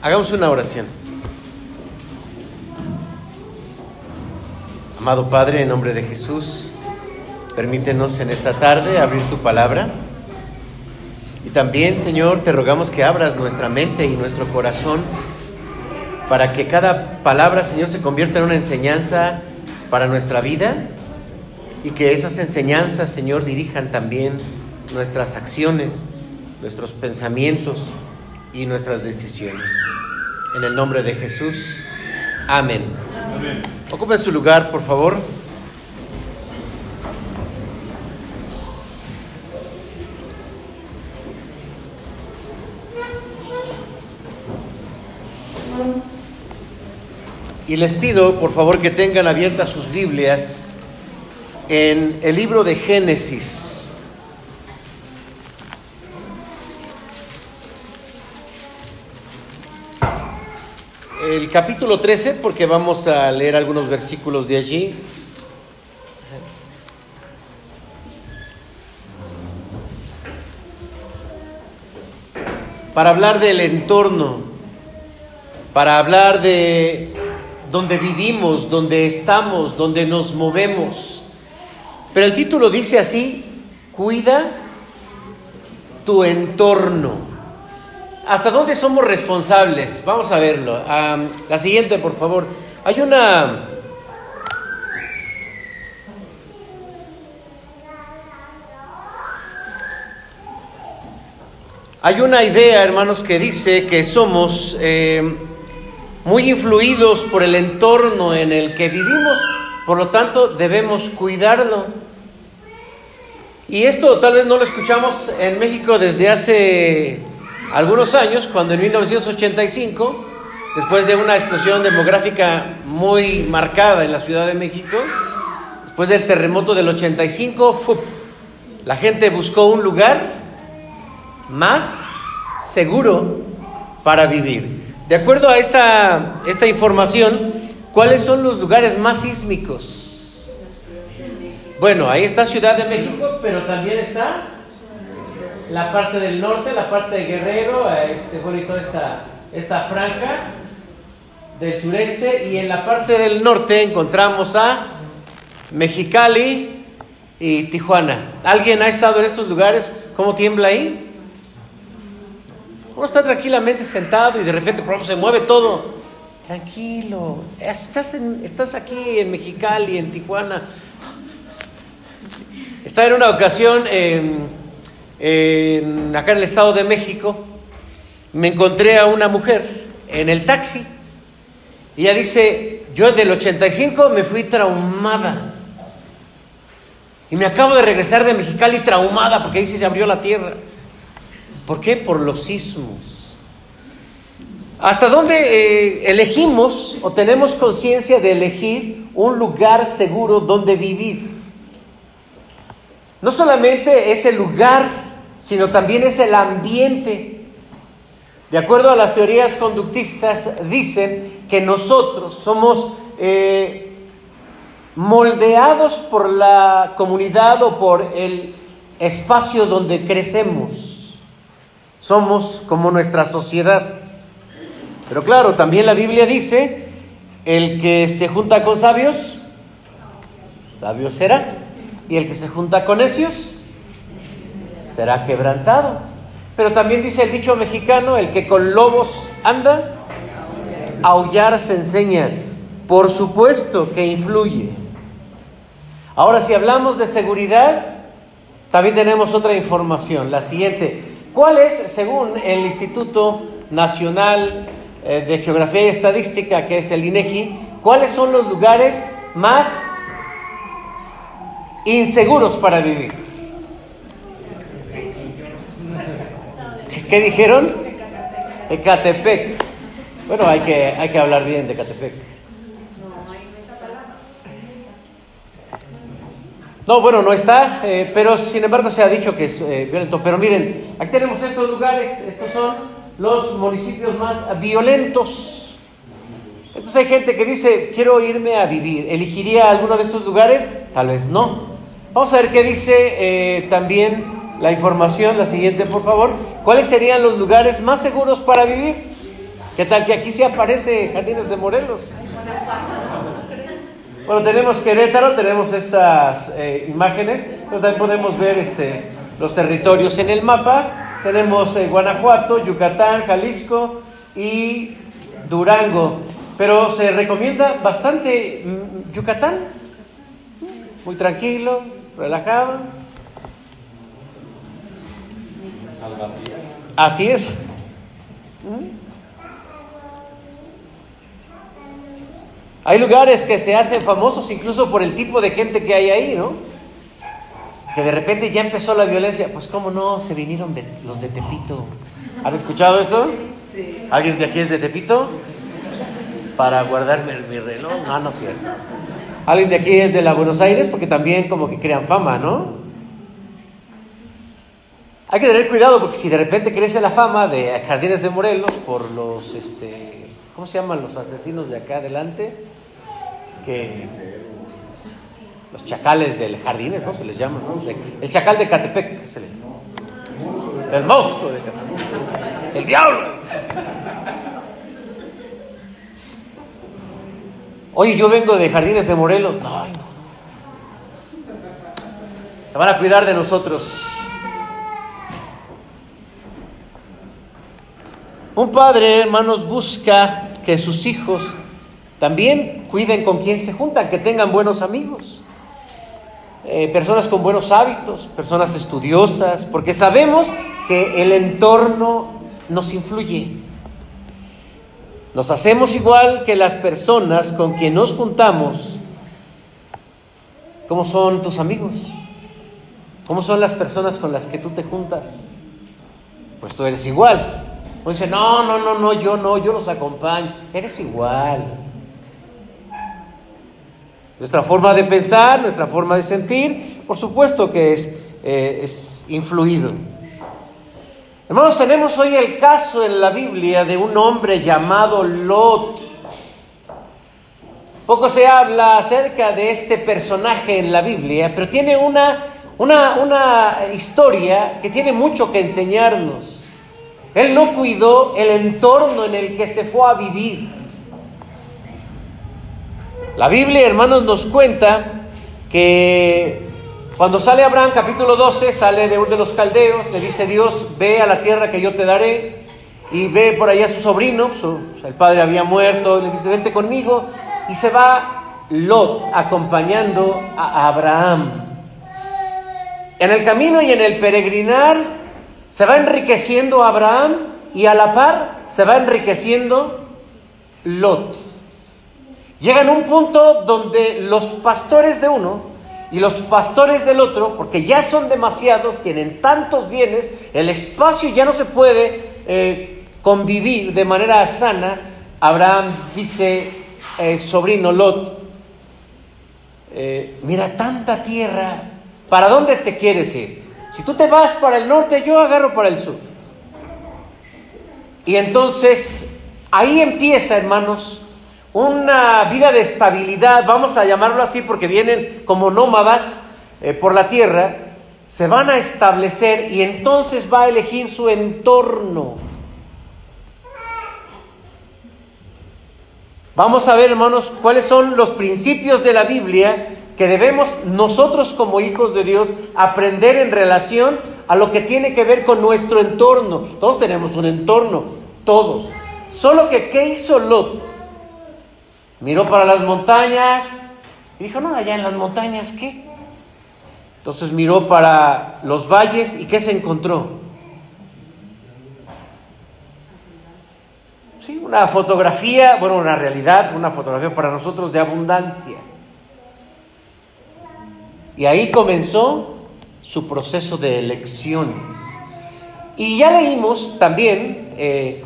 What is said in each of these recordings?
Hagamos una oración. Amado Padre, en nombre de Jesús, permítenos en esta tarde abrir tu palabra. Y también, Señor, te rogamos que abras nuestra mente y nuestro corazón para que cada palabra, Señor, se convierta en una enseñanza para nuestra vida y que esas enseñanzas, Señor, dirijan también nuestras acciones, nuestros pensamientos y nuestras decisiones. En el nombre de Jesús. Amén. Amén. Ocupen su lugar, por favor. Y les pido, por favor, que tengan abiertas sus Biblias en el libro de Génesis. El capítulo 13, porque vamos a leer algunos versículos de allí. Para hablar del entorno, para hablar de donde vivimos, donde estamos, donde nos movemos. Pero el título dice así, cuida tu entorno. ¿Hasta dónde somos responsables? Vamos a verlo. la siguiente, por favor. Hay una... Hay una idea, hermanos, que dice que somos eh, muy influidos por el entorno en el que vivimos, por lo tanto debemos cuidarlo. Y esto tal vez no lo escuchamos en México desde hace algunos años, cuando en 1985, después de una explosión demográfica muy marcada en la Ciudad de México, después del terremoto del 85, la gente buscó un lugar más seguro para vivir. De acuerdo a esta, esta información, ¿cuáles son los lugares más sísmicos? Bueno, ahí está Ciudad de México, pero también está la parte del norte, la parte de Guerrero, este, bueno, y toda esta, esta franja del sureste, y en la parte del norte encontramos a Mexicali y Tijuana. ¿Alguien ha estado en estos lugares? ¿Cómo tiembla ahí? Uno está tranquilamente sentado y de repente por se mueve todo. Tranquilo, estás, estás aquí en Mexicali, en Tijuana. Está en una ocasión acá en el Estado de México, me encontré a una mujer en el taxi y ella dice, yo del 85 me fui traumada. Y me acabo de regresar de Mexicali traumada porque ahí sí se abrió la tierra. ¿Por qué? Por los sismos. ¿Hasta dónde eh, elegimos o tenemos conciencia de elegir un lugar seguro donde vivir? No solamente es el lugar sino también es el ambiente. De acuerdo a las teorías conductistas, dicen que nosotros somos eh, moldeados por la comunidad o por el espacio donde crecemos. Somos como nuestra sociedad. Pero claro, también la Biblia dice, el que se junta con sabios, sabio será. Y el que se junta con necios, será quebrantado. Pero también dice el dicho mexicano, el que con lobos anda, aullar se enseña. Por supuesto que influye. Ahora, si hablamos de seguridad, también tenemos otra información, la siguiente. ¿Cuál es, según el Instituto Nacional eh, de Geografía y Estadística, que es el INEGI, cuáles son los lugares más inseguros para vivir? ¿Qué dijeron? Ecatepec. Bueno, hay que, hay que hablar bien de Ecatepec. No, bueno, no está, eh, pero sin embargo se ha dicho que es eh, violento. Pero miren, aquí tenemos estos lugares, estos son los municipios más violentos. Entonces hay gente que dice, quiero irme a vivir. ¿Elegiría alguno de estos lugares? Tal vez no. Vamos a ver qué dice eh, también la información, la siguiente por favor. ¿Cuáles serían los lugares más seguros para vivir? ¿Qué tal que aquí sí aparece Jardines de Morelos? Bueno, tenemos Querétaro, tenemos estas eh, imágenes, pero también podemos ver este, los territorios en el mapa. Tenemos eh, Guanajuato, Yucatán, Jalisco y Durango. Pero se recomienda bastante mm, Yucatán, muy tranquilo, relajado. Así es. Hay lugares que se hacen famosos incluso por el tipo de gente que hay ahí, ¿no? Que de repente ya empezó la violencia. Pues cómo no, se vinieron los de Tepito. ¿Han escuchado eso? Sí. ¿Alguien de aquí es de Tepito? Para guardarme mi reloj. Ah, no es cierto. ¿Alguien de aquí es de la Buenos Aires? Porque también como que crean fama, ¿no? Hay que tener cuidado porque si de repente crece la fama de Jardines de Morelos por los, este, ¿cómo se llaman los asesinos de acá adelante? Que los chacales del Jardines, ¿no? Se les llama, ¿no? El chacal de Catepec, se le, el monstruo de Catepec, el diablo. Oye, yo vengo de Jardines de Morelos. No, no. Se van a cuidar de nosotros. Un padre, hermanos, busca que sus hijos también cuiden con quien se juntan, que tengan buenos amigos, eh, personas con buenos hábitos, personas estudiosas, porque sabemos que el entorno nos influye. Nos hacemos igual que las personas con quien nos juntamos. ¿Cómo son tus amigos? ¿Cómo son las personas con las que tú te juntas? Pues tú eres igual. Pues dice, no, no, no, no, yo no, yo los acompaño. Eres igual. Nuestra forma de pensar, nuestra forma de sentir, por supuesto que es, eh, es influido. Hermanos, tenemos hoy el caso en la Biblia de un hombre llamado Lot. Poco se habla acerca de este personaje en la Biblia, pero tiene una, una, una historia que tiene mucho que enseñarnos. Él no cuidó el entorno en el que se fue a vivir. La Biblia, hermanos, nos cuenta que cuando sale Abraham, capítulo 12, sale de uno de los caldeos, le dice Dios, ve a la tierra que yo te daré, y ve por allá a su sobrino, el padre había muerto, le dice, vente conmigo, y se va Lot acompañando a Abraham. En el camino y en el peregrinar se va enriqueciendo Abraham y a la par se va enriqueciendo Lot. Llegan un punto donde los pastores de uno y los pastores del otro, porque ya son demasiados, tienen tantos bienes, el espacio ya no se puede eh, convivir de manera sana. Abraham dice, eh, sobrino Lot, eh, mira tanta tierra, ¿para dónde te quieres ir? Si tú te vas para el norte, yo agarro para el sur. Y entonces ahí empieza, hermanos, una vida de estabilidad, vamos a llamarlo así porque vienen como nómadas eh, por la tierra, se van a establecer y entonces va a elegir su entorno. Vamos a ver, hermanos, cuáles son los principios de la Biblia que debemos nosotros como hijos de Dios aprender en relación a lo que tiene que ver con nuestro entorno. Todos tenemos un entorno, todos. Solo que, ¿qué hizo Lot? Miró para las montañas y dijo, no, allá en las montañas, ¿qué? Entonces miró para los valles y ¿qué se encontró? Sí, una fotografía, bueno, una realidad, una fotografía para nosotros de abundancia. Y ahí comenzó su proceso de elecciones. Y ya leímos también, eh,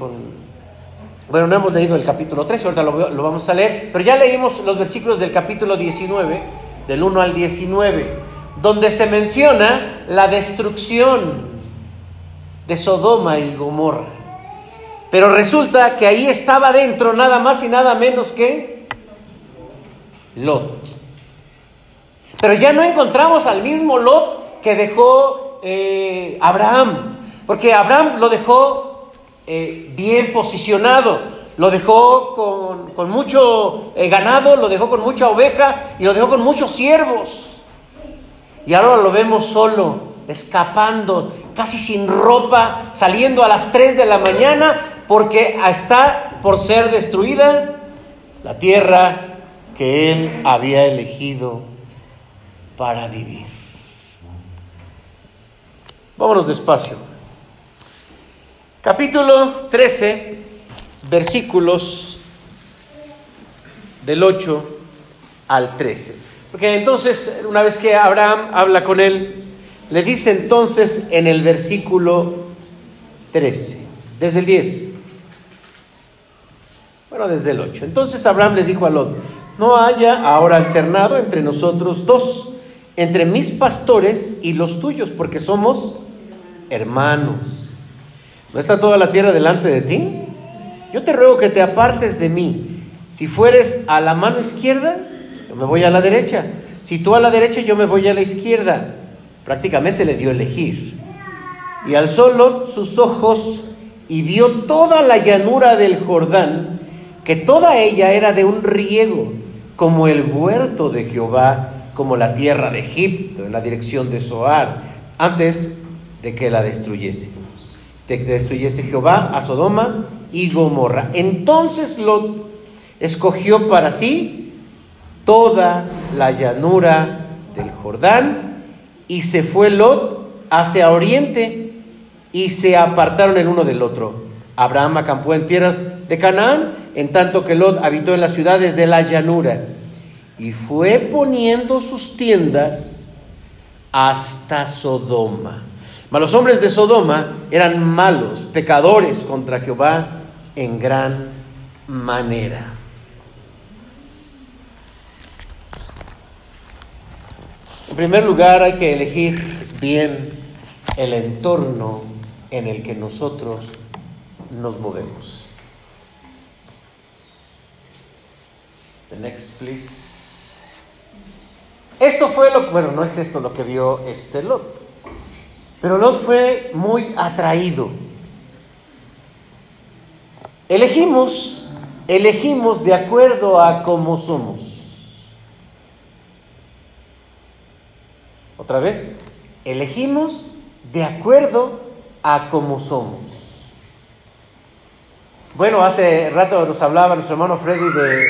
bueno, no hemos leído el capítulo 13, ahorita lo, lo, vamos a leer, pero ya leímos los versículos del capítulo 19, del 1 al 19, donde se menciona la destrucción de Sodoma y Gomorra. Pero resulta que ahí estaba dentro nada más y nada menos que Lot. Pero ya no encontramos al mismo Lot que dejó eh, Abraham, porque Abraham lo dejó eh, bien posicionado. lo dejó con, mucho eh, ganado, lo dejó con mucha oveja y lo dejó con muchos siervos. Y ahora lo vemos solo, escapando, casi sin ropa, saliendo a las 3 de la mañana porque está por ser destruida la tierra que él había elegido para vivir. Vámonos despacio. Capítulo 13, versículos del 8 al 13. Porque entonces, una vez que Abraham habla con él, le dice entonces en el versículo 13, desde el 10. Bueno, desde el 8. Entonces Abraham le dijo a Lot, no haya ahora alternado entre nosotros dos, entre mis pastores y los tuyos, porque somos hermanos. ¿No está toda la tierra delante de ti? Yo te ruego que te apartes de mí. Si fueres a la mano izquierda, yo me voy a la derecha. Si tú a la derecha, yo me voy a la izquierda. Prácticamente le dio elegir. Y alzó Lot sus ojos y vio toda la llanura del Jordán, que toda ella era de un riego, como el huerto de Jehová, como la tierra de Egipto, en la dirección de Zoar, antes de que la destruyese. De que destruyese Jehová a Sodoma y Gomorra. Entonces Lot escogió para sí toda la llanura del Jordán y se fue Lot hacia oriente y se apartaron el uno del otro. Abraham acampó en tierras de Canaán, en tanto que Lot habitó en las ciudades de la llanura y fue poniendo sus tiendas hasta Sodoma. Mas los hombres de Sodoma eran malos, pecadores contra Jehová en gran manera. En primer lugar hay que elegir bien el entorno en el que nosotros nos movemos. The next, please. Esto fue lo bueno, no es esto lo que vio este Lot. Pero Lot fue muy atraído. Elegimos, elegimos de acuerdo a cómo somos. Otra vez, elegimos de acuerdo a cómo somos. Bueno, hace rato nos hablaba nuestro hermano Freddy de,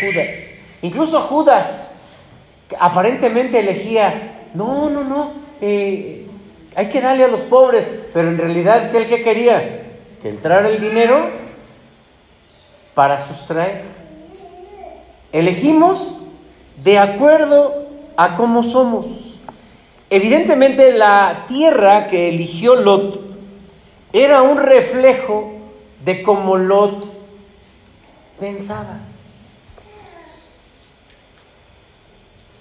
Judas. Incluso Judas aparentemente elegía, no, no, no, eh, hay que darle a los pobres, pero en realidad, ¿qué el que quería? Que entrara el dinero para sustraer. Elegimos de acuerdo a cómo somos. Evidentemente la tierra que eligió Lot era un reflejo de cómo Lot pensaba.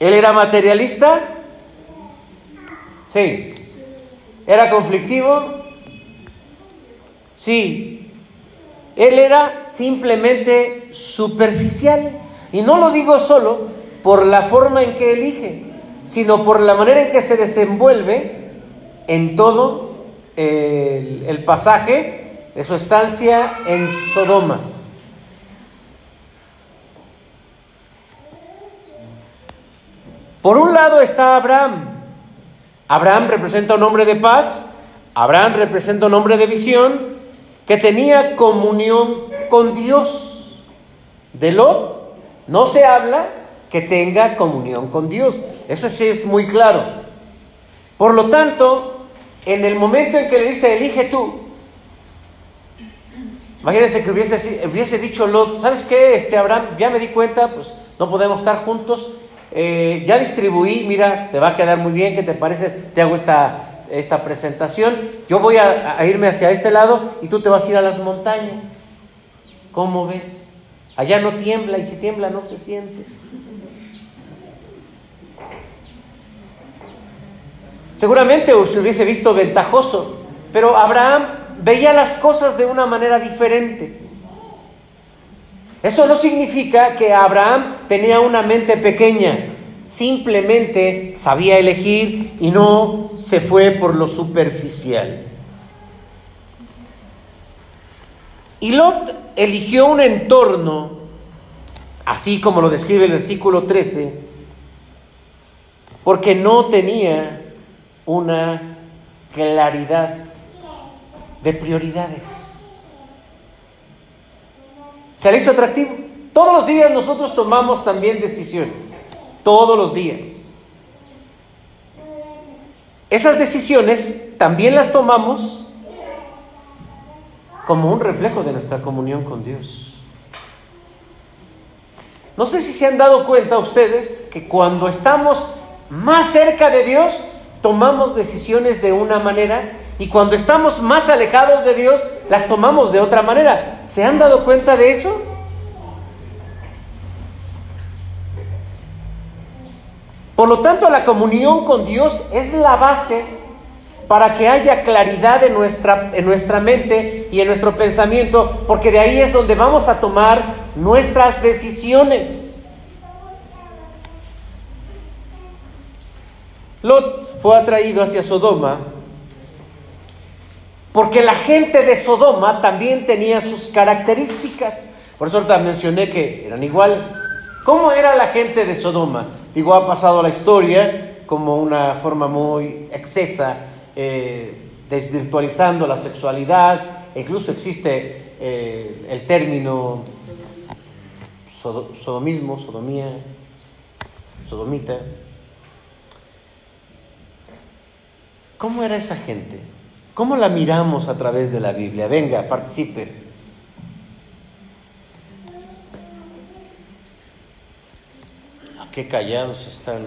¿Él era materialista? Sí. ¿Era conflictivo? Sí. Él era simplemente superficial. Y no lo digo solo por la forma en que elige, sino por la manera en que se desenvuelve en todo el, el pasaje de su estancia en Sodoma. Por un lado está Abraham, Abraham representa un hombre de paz, Abraham representa un hombre de visión que tenía comunión con Dios. De lo no se habla que tenga comunión con Dios. Eso sí es muy claro. Por lo tanto, en el momento en que le dice, elige tú, imagínense que hubiese, hubiese dicho Lot, ¿sabes qué? Este Abraham, ya me di cuenta, pues no podemos estar juntos, eh, ya distribuí, mira, te va a quedar muy bien, ¿qué te parece? Te hago esta, esta presentación, yo voy a, irme hacia este lado y tú te vas a ir a las montañas. ¿Cómo ves? Allá no tiembla y si tiembla no se siente. Seguramente se hubiese visto ventajoso, pero Abraham veía las cosas de una manera diferente. Eso no significa que Abraham tenía una mente pequeña, simplemente sabía elegir y no se fue por lo superficial. Y Lot eligió un entorno, así como lo describe el versículo 13, porque no tenía una claridad de prioridades. Se le hizo atractivo. Todos los días nosotros tomamos también decisiones. Todos los días. Esas decisiones también las tomamos como un reflejo de nuestra comunión con Dios. No sé si se han dado cuenta ustedes que cuando estamos más cerca de Dios, tomamos decisiones de una manera y cuando estamos más alejados de Dios, las tomamos de otra manera. ¿Se han dado cuenta de eso? Por lo tanto, la comunión con Dios es la base para que haya claridad en nuestra, en nuestra mente y en nuestro pensamiento, porque de ahí es donde vamos a tomar nuestras decisiones. Lot fue atraído hacia Sodoma porque la gente de Sodoma también tenía sus características. Por eso mencioné que eran iguales. ¿Cómo era la gente de Sodoma? Digo, ha pasado la historia como una forma muy excesa, eh, desvirtualizando la sexualidad. incluso existe eh, el término sodomismo, sodomía, sodomita. ¿Cómo era esa gente? ¿Cómo la miramos a través de la Biblia? Venga, participe. ¿A qué callados están?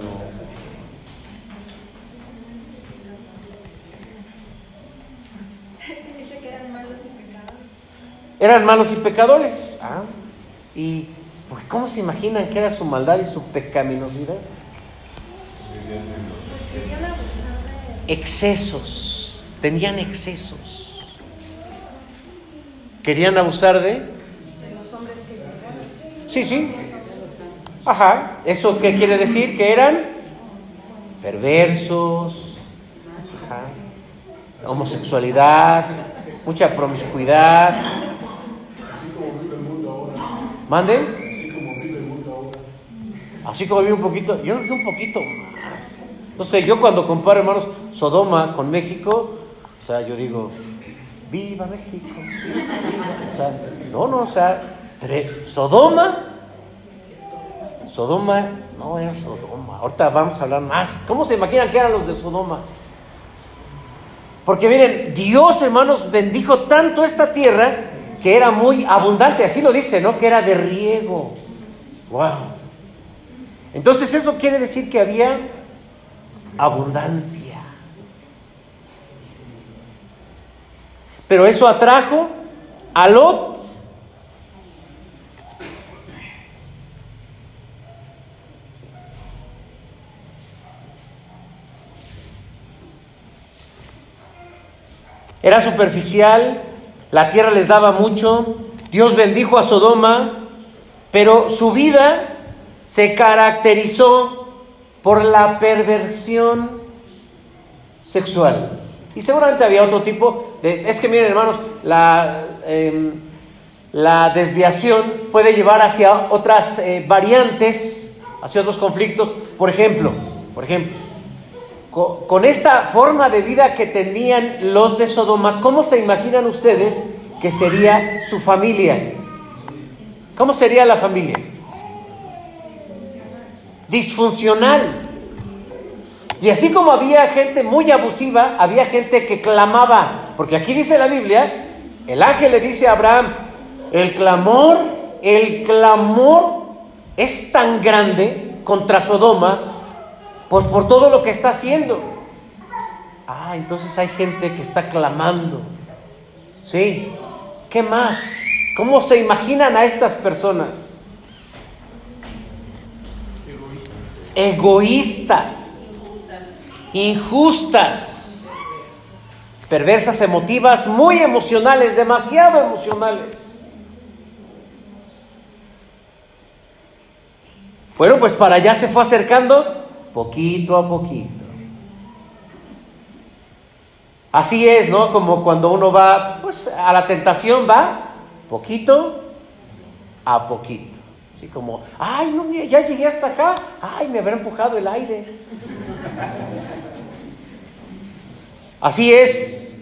Dice que eran malos y pecadores. Eran malos y pecadores. Ah, ¿Y pues, cómo se imaginan que era su maldad y su pecaminosidad? Excesos tenían excesos. Querían abusar de... los hombres que llegaron. Sí, sí. Ajá. ¿Eso qué quiere decir? Que eran perversos, ajá. homosexualidad, mucha promiscuidad. ¿Mande? Así como vive un poquito, yo creo que un poquito más. No sé, yo cuando comparo, hermanos, Sodoma con México, o sea, yo digo, viva México. O sea, no, no, o sea, Sodoma, Sodoma, no era Sodoma. Ahorita vamos a hablar más. ¿Cómo se imaginan que eran los de Sodoma? Porque miren, Dios, hermanos, bendijo tanto esta tierra que era muy abundante, así lo dice, ¿no? Que era de riego. Wow. Entonces eso quiere decir que había abundancia. Pero eso atrajo a Lot. Era superficial, la tierra les daba mucho, Dios bendijo a Sodoma, pero su vida se caracterizó por la perversión sexual. Y seguramente había otro tipo de... Es que miren hermanos, la, em, la desviación puede llevar hacia otras eh, variantes, hacia otros conflictos. Por ejemplo, por ejemplo, con, con esta forma de vida que tenían los de Sodoma, ¿cómo se imaginan ustedes que sería su familia? ¿Cómo sería la familia? Disfuncional. Y así como había gente muy abusiva, había gente que clamaba. Porque aquí dice la Biblia, el ángel le dice a Abraham, el clamor, el clamor es tan grande contra Sodoma por, por todo lo que está haciendo. Ah, entonces hay gente que está clamando. Sí. ¿Qué más? ¿Cómo se imaginan a estas personas? Egoístas. Egoístas injustas, perversas, emotivas, muy emocionales, demasiado emocionales. Bueno, pues para allá se fue acercando poquito a poquito. Así es, ¿no? Como cuando uno va, pues a la tentación va poquito a poquito. Así como, ay, no, ya llegué hasta acá, ay, me habrá empujado el aire. Así es.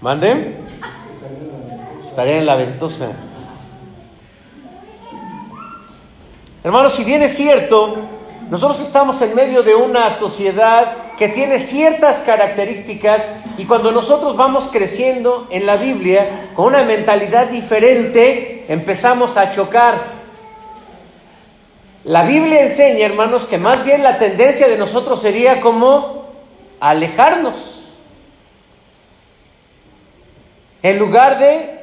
¿Mande? Estaría en la ventosa. Hermanos, si bien es cierto, nosotros estamos en medio de una sociedad que tiene ciertas características y cuando nosotros vamos creciendo en la Biblia con una mentalidad diferente, empezamos a chocar. La Biblia enseña, hermanos, que más bien la tendencia de nosotros sería como alejarnos. En lugar de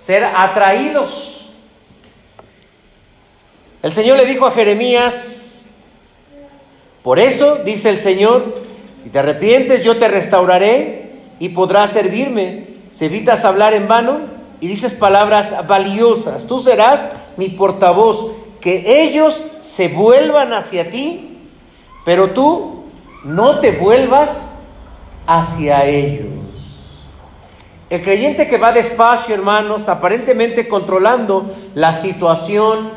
ser atraídos. El Señor le dijo a Jeremías, por eso, dice el Señor, si te arrepientes yo te restauraré y podrás servirme. Si evitas hablar en vano y dices palabras valiosas, tú serás mi portavoz que ellos se vuelvan hacia ti, pero tú no te vuelvas hacia ellos. El creyente que va despacio, hermanos, aparentemente controlando la situación,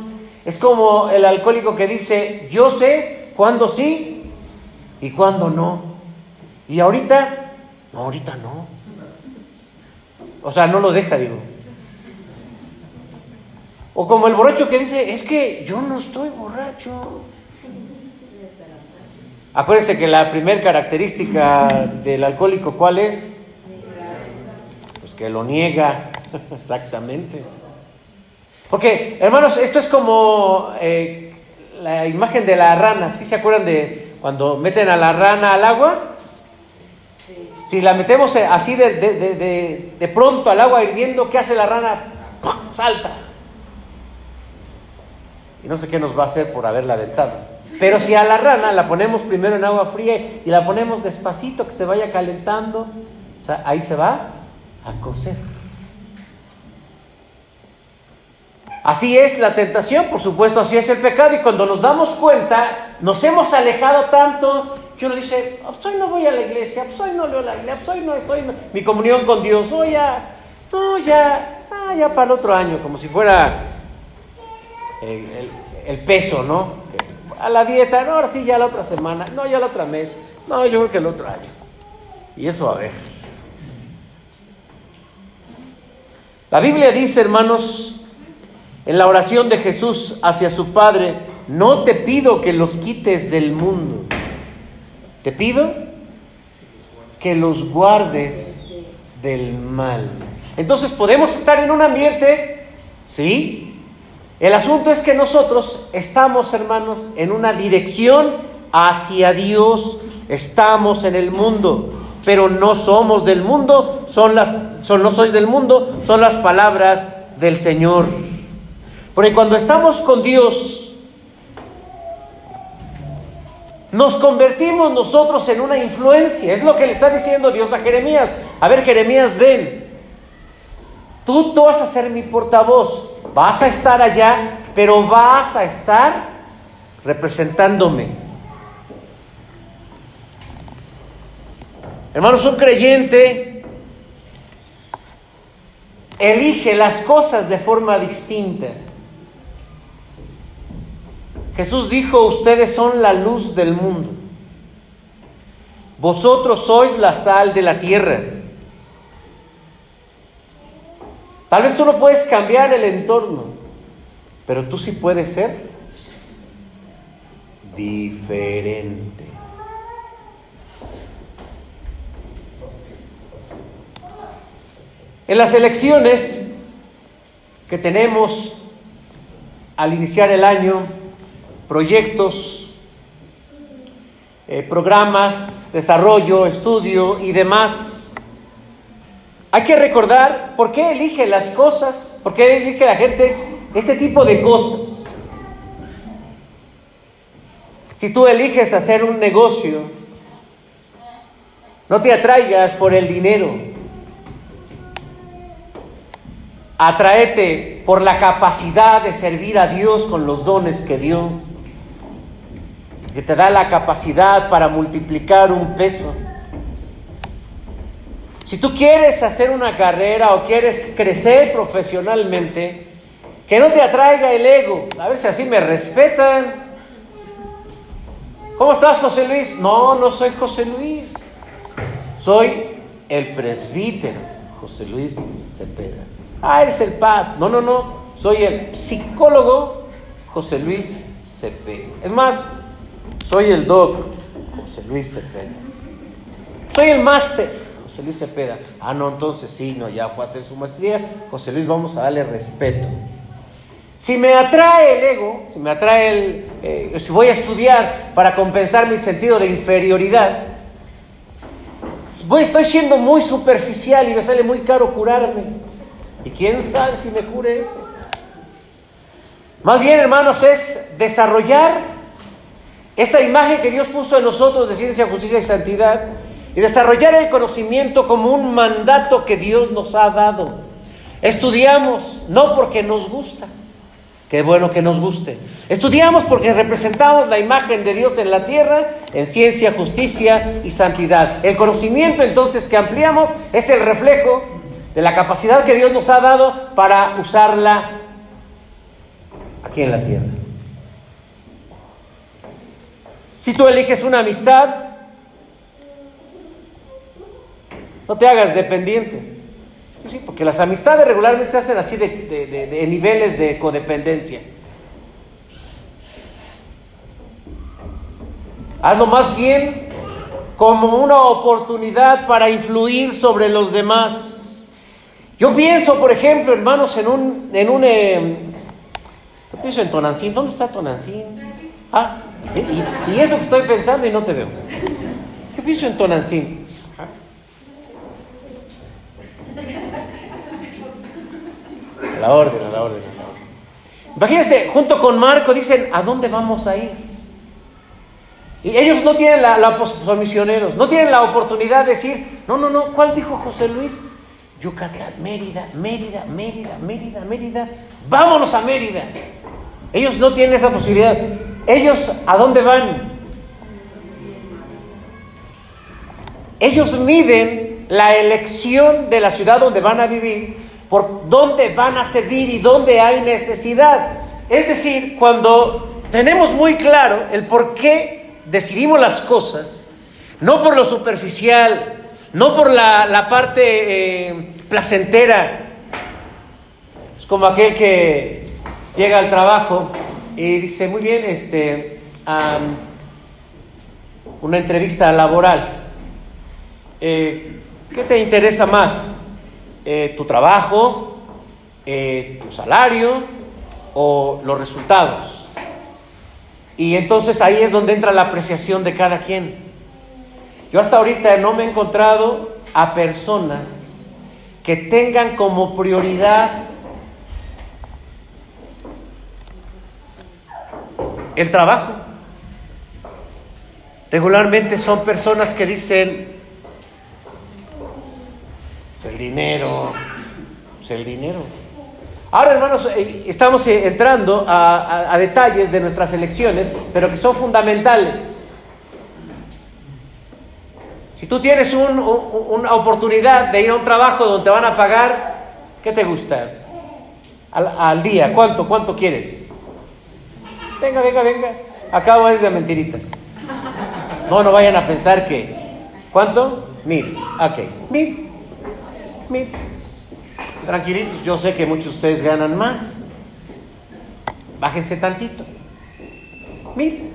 es como el alcohólico que dice, yo sé cuándo sí y cuándo no. Y ahorita, no, ahorita no. O sea, no lo deja, digo. O como el borracho que dice, es que yo no estoy borracho. Acuérdense que la primera característica del alcohólico, ¿cuál es? Pues que lo niega, exactamente. Porque, hermanos, esto es como eh, la imagen de la rana. ¿Sí se acuerdan de cuando meten a la rana al agua? Si la metemos así de, de, de pronto al agua hirviendo, ¿qué hace la rana? Salta y no sé qué nos va a hacer por haberla aventado. Pero si a la rana la ponemos primero en agua fría y la ponemos despacito que se vaya calentando, o sea, ahí se va a cocer. Así es la tentación, por supuesto, así es el pecado. Y cuando nos damos cuenta, nos hemos alejado tanto que uno dice, pues hoy no voy a la iglesia, pues hoy no leo la iglesia, pues hoy no estoy mi comunión con Dios, hoy ya, no, ya, ah, ya para el otro año, como si fuera el, peso, ¿no? A la dieta, no, ahora sí, ya la otra semana, no, ya la otra mes, no, yo creo que el otro año. Y eso a ver. La Biblia dice, hermanos, en la oración de Jesús hacia su Padre, no te pido que los quites del mundo, te pido que los guardes del mal. Entonces podemos estar en un ambiente, ¿sí? El asunto es que nosotros estamos, hermanos, en una dirección hacia Dios. Estamos en el mundo, pero no somos del mundo, son las, son, no sois del mundo, son las palabras del Señor. Porque cuando estamos con Dios, nos convertimos nosotros en una influencia. Es lo que le está diciendo Dios a Jeremías. A ver, Jeremías, ven. Tú, tú vas a ser mi portavoz. Vas a estar allá, pero vas a estar representándome. Hermanos, un creyente elige las cosas de forma distinta. Jesús dijo, ustedes son la luz del mundo. Vosotros sois la sal de la tierra. Tal vez tú no puedes cambiar el entorno, pero tú sí puedes ser diferente. En las elecciones que tenemos al iniciar el año, proyectos, eh, programas, desarrollo, estudio y demás, hay que recordar por qué elige las cosas, por qué elige la gente este tipo de cosas. Si tú eliges hacer un negocio, no te atraigas por el dinero. Atraete por la capacidad de servir a Dios con los dones que dio, que te da la capacidad para multiplicar un peso Si tú quieres hacer una carrera o quieres crecer profesionalmente, que no te atraiga el ego. A ver si así me respetan. ¿Cómo estás, José Luis? No, no soy José Luis. Soy el presbítero, José Luis Cepeda. Ah, eres el paz. No, no, no. Soy el psicólogo, José Luis Cepeda. Es más, soy el doc, José Luis Cepeda. Soy el máster, José Luis Cepeda. Ah, no, entonces sí, no, ya fue a hacer su maestría. José Luis, vamos a darle respeto. Si me atrae el ego, si me atrae el, eh, si voy a estudiar para compensar mi sentido de inferioridad, estoy siendo muy superficial y me sale muy caro curarme. ¿Y quién sabe si me cure esto? Más bien, hermanos, es desarrollar esa imagen que Dios puso en nosotros de ciencia, justicia y santidad y desarrollar el conocimiento como un mandato que Dios nos ha dado. Estudiamos no porque nos gusta, qué bueno que nos guste. Estudiamos porque representamos la imagen de Dios en la tierra en ciencia, justicia y santidad. El conocimiento entonces que ampliamos es el reflejo de la capacidad que Dios nos ha dado para usarla aquí en la tierra. Si tú eliges una amistad, No te hagas dependiente. Porque las amistades regularmente se hacen así de, niveles de codependencia. Hazlo más bien como una oportunidad para influir sobre los demás. Yo pienso, por ejemplo, hermanos, en un, en un, eh, yo pienso en Tonancín. ¿Dónde está Tonancín? Ah, y, y, eso que estoy pensando y no te veo. Yo pienso en Tonancín. La orden, la orden, Imagínense, junto con Marco dicen, ¿a dónde vamos a ir? Y ellos no tienen la, la son misioneros, no tienen la oportunidad de decir, no, no, no, ¿cuál dijo José Luis? Yucatán, Mérida, Mérida, Mérida, Mérida, Mérida, vámonos a Mérida. Ellos no tienen esa posibilidad. Ellos, ¿a dónde van? Ellos miden la elección de la ciudad donde van a vivir por dónde van a servir y dónde hay necesidad. Es decir, cuando tenemos muy claro el por qué decidimos las cosas, no por lo superficial, no por la, parte eh, placentera, es como aquel que llega al trabajo y dice, muy bien, este, una entrevista laboral, eh, ¿qué te interesa más? Eh, tu trabajo, eh, tu salario o los resultados. Y entonces ahí es donde entra la apreciación de cada quien. Yo hasta ahorita no me he encontrado a personas que tengan como prioridad el trabajo. Regularmente son personas que dicen, pues el dinero, pues el dinero. Ahora, hermanos, eh, estamos eh, entrando a, detalles de nuestras elecciones, pero que son fundamentales. Si tú tienes una oportunidad de ir a un trabajo donde te van a pagar, ¿qué te gusta? Al, al, día, ¿cuánto? ¿Cuánto quieres? Venga, venga, venga. Acabo es de mentiritas. No, no vayan a pensar que. ¿Cuánto? Mil. Ok, mil. Tranquilitos, yo sé que muchos de ustedes ganan más. Bájense tantito. Mil.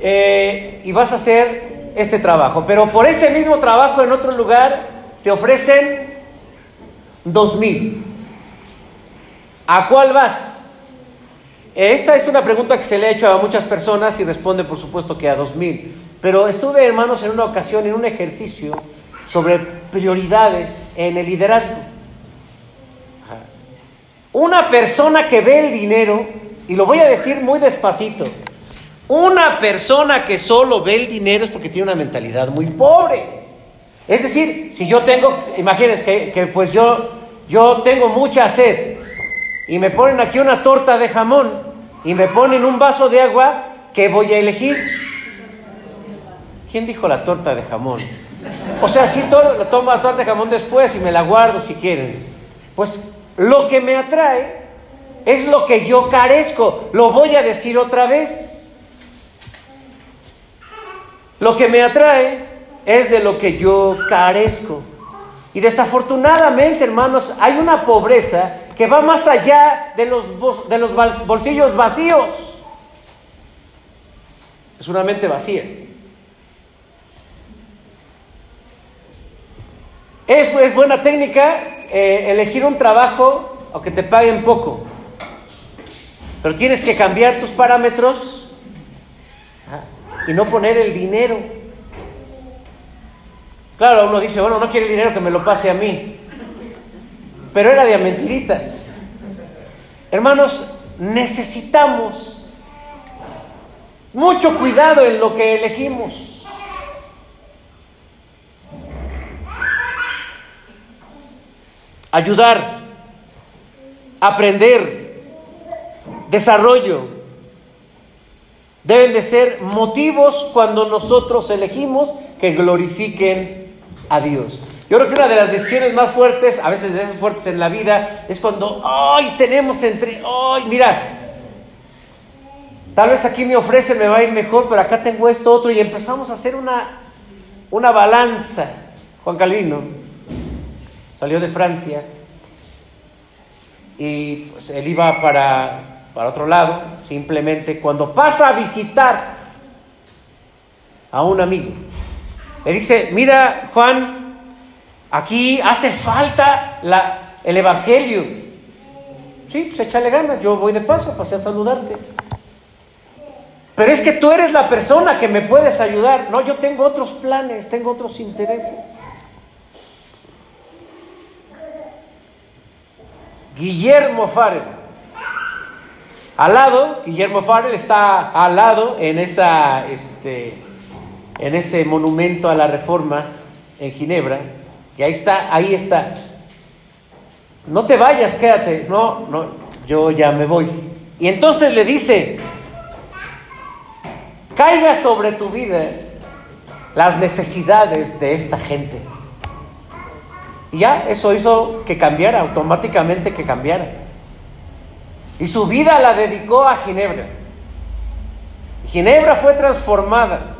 Eh, y vas a hacer este trabajo. Pero por ese mismo trabajo en otro lugar te ofrecen dos mil. ¿A cuál vas? Esta es una pregunta que se le ha hecho a muchas personas y responde por supuesto que a dos mil. Pero estuve, hermanos, en una ocasión en un ejercicio sobre prioridades en el liderazgo. Una persona que ve el dinero, y lo voy a decir muy despacito, una persona que solo ve el dinero es porque tiene una mentalidad muy pobre. Es decir, si yo tengo, imagínense que, que pues yo, yo tengo mucha sed y me ponen aquí una torta de jamón y me ponen un vaso de agua, ¿qué voy a elegir? ¿Quién dijo la torta de jamón? O sea, si todo, lo tomo a torta de jamón después y me la guardo si quieren. Pues lo que me atrae es lo que yo carezco. Lo voy a decir otra vez. Lo que me atrae es de lo que yo carezco. Y desafortunadamente, hermanos, hay una pobreza que va más allá de los, de los bolsillos vacíos. Es una mente vacía. Es, buena técnica eh, elegir un trabajo aunque te paguen poco. Pero tienes que cambiar tus parámetros y no poner el dinero. Claro, uno dice, bueno, no quiere el dinero que me lo pase a mí. Pero era de mentiritas. Hermanos, necesitamos mucho cuidado en lo que elegimos. Ayudar, aprender, desarrollo. Deben de ser motivos cuando nosotros elegimos que glorifiquen a Dios. Yo creo que una de las decisiones más fuertes, a veces de esas fuertes en la vida, es cuando, ay, tenemos entre, ay, mira, tal vez aquí me ofrece, me va a ir mejor, pero acá tengo esto otro, y empezamos a hacer una, una balanza. Juan Calvino, salió de Francia y pues, él iba para, para otro lado, simplemente cuando pasa a visitar a un amigo, le dice, mira Juan, aquí hace falta la, el Evangelio. Sí, pues échale ganas, yo voy de paso, pasé a saludarte. Pero es que tú eres la persona que me puedes ayudar. No, yo tengo otros planes, tengo otros intereses. Guillermo Farrell. Al lado, Guillermo Farrell está al lado en, esa, este, en ese monumento a la reforma en Ginebra. Y ahí está, ahí está. No te vayas, quédate. No, no, yo ya me voy. Y entonces le dice, caiga sobre tu vida las necesidades de esta gente. Y ya eso hizo que cambiara, automáticamente que cambiara. Y su vida la dedicó a Ginebra. Ginebra fue transformada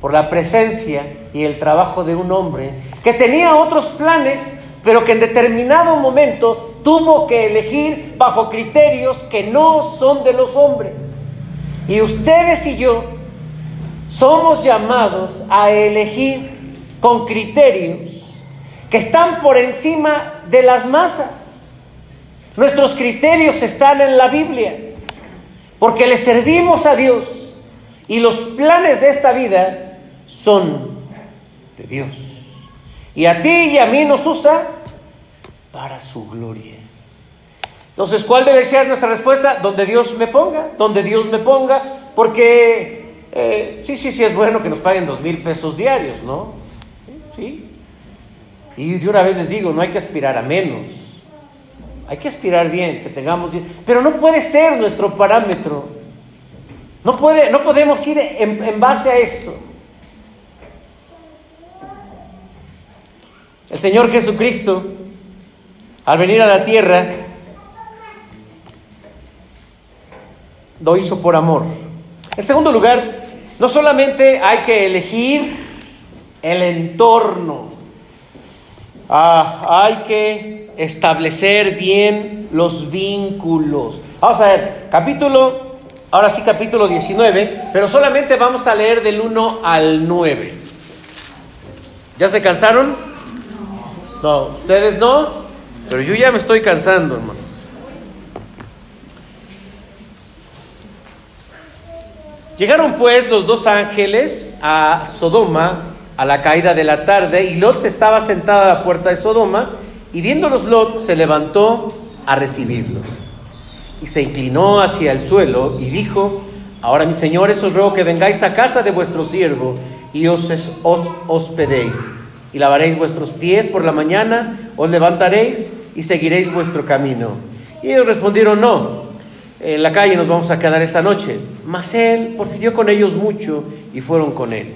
por la presencia y el trabajo de un hombre que tenía otros planes, pero que en determinado momento tuvo que elegir bajo criterios que no son de los hombres. Y ustedes y yo somos llamados a elegir con criterios que están por encima de las masas. Nuestros criterios están en la Biblia, porque le servimos a Dios y los planes de esta vida son de Dios. Y a ti y a mí nos usa para su gloria. Entonces, ¿cuál debe ser nuestra respuesta? Donde Dios me ponga, donde Dios me ponga, porque eh, sí, sí, sí es bueno que nos paguen dos mil pesos diarios, ¿no? Sí, y de una vez les digo, no hay que aspirar a menos. Hay que aspirar bien, que tengamos bien. Pero no puede ser nuestro parámetro. No, puede, no podemos ir en, en base a esto. El Señor Jesucristo, al venir a la tierra, lo hizo por amor. En segundo lugar, no solamente hay que elegir el entorno, Ah, hay que establecer bien los vínculos. Vamos a ver, capítulo, ahora sí capítulo 19, pero solamente vamos a leer del 1 al 9. ¿Ya se cansaron? No, ustedes no, pero yo ya me estoy cansando, hermanos. Llegaron pues los dos ángeles a Sodoma a la caída de la tarde y Lot se estaba sentado a la puerta de Sodoma y viéndolos Lot se levantó a recibirlos y se inclinó hacia el suelo y dijo, ahora mis señores os ruego que vengáis a casa de vuestro siervo y os, os hospedéis y lavaréis vuestros pies por la mañana, os levantaréis y seguiréis vuestro camino. Y ellos respondieron, no, en la calle nos vamos a quedar esta noche. Mas él porfirió con ellos mucho y fueron con él.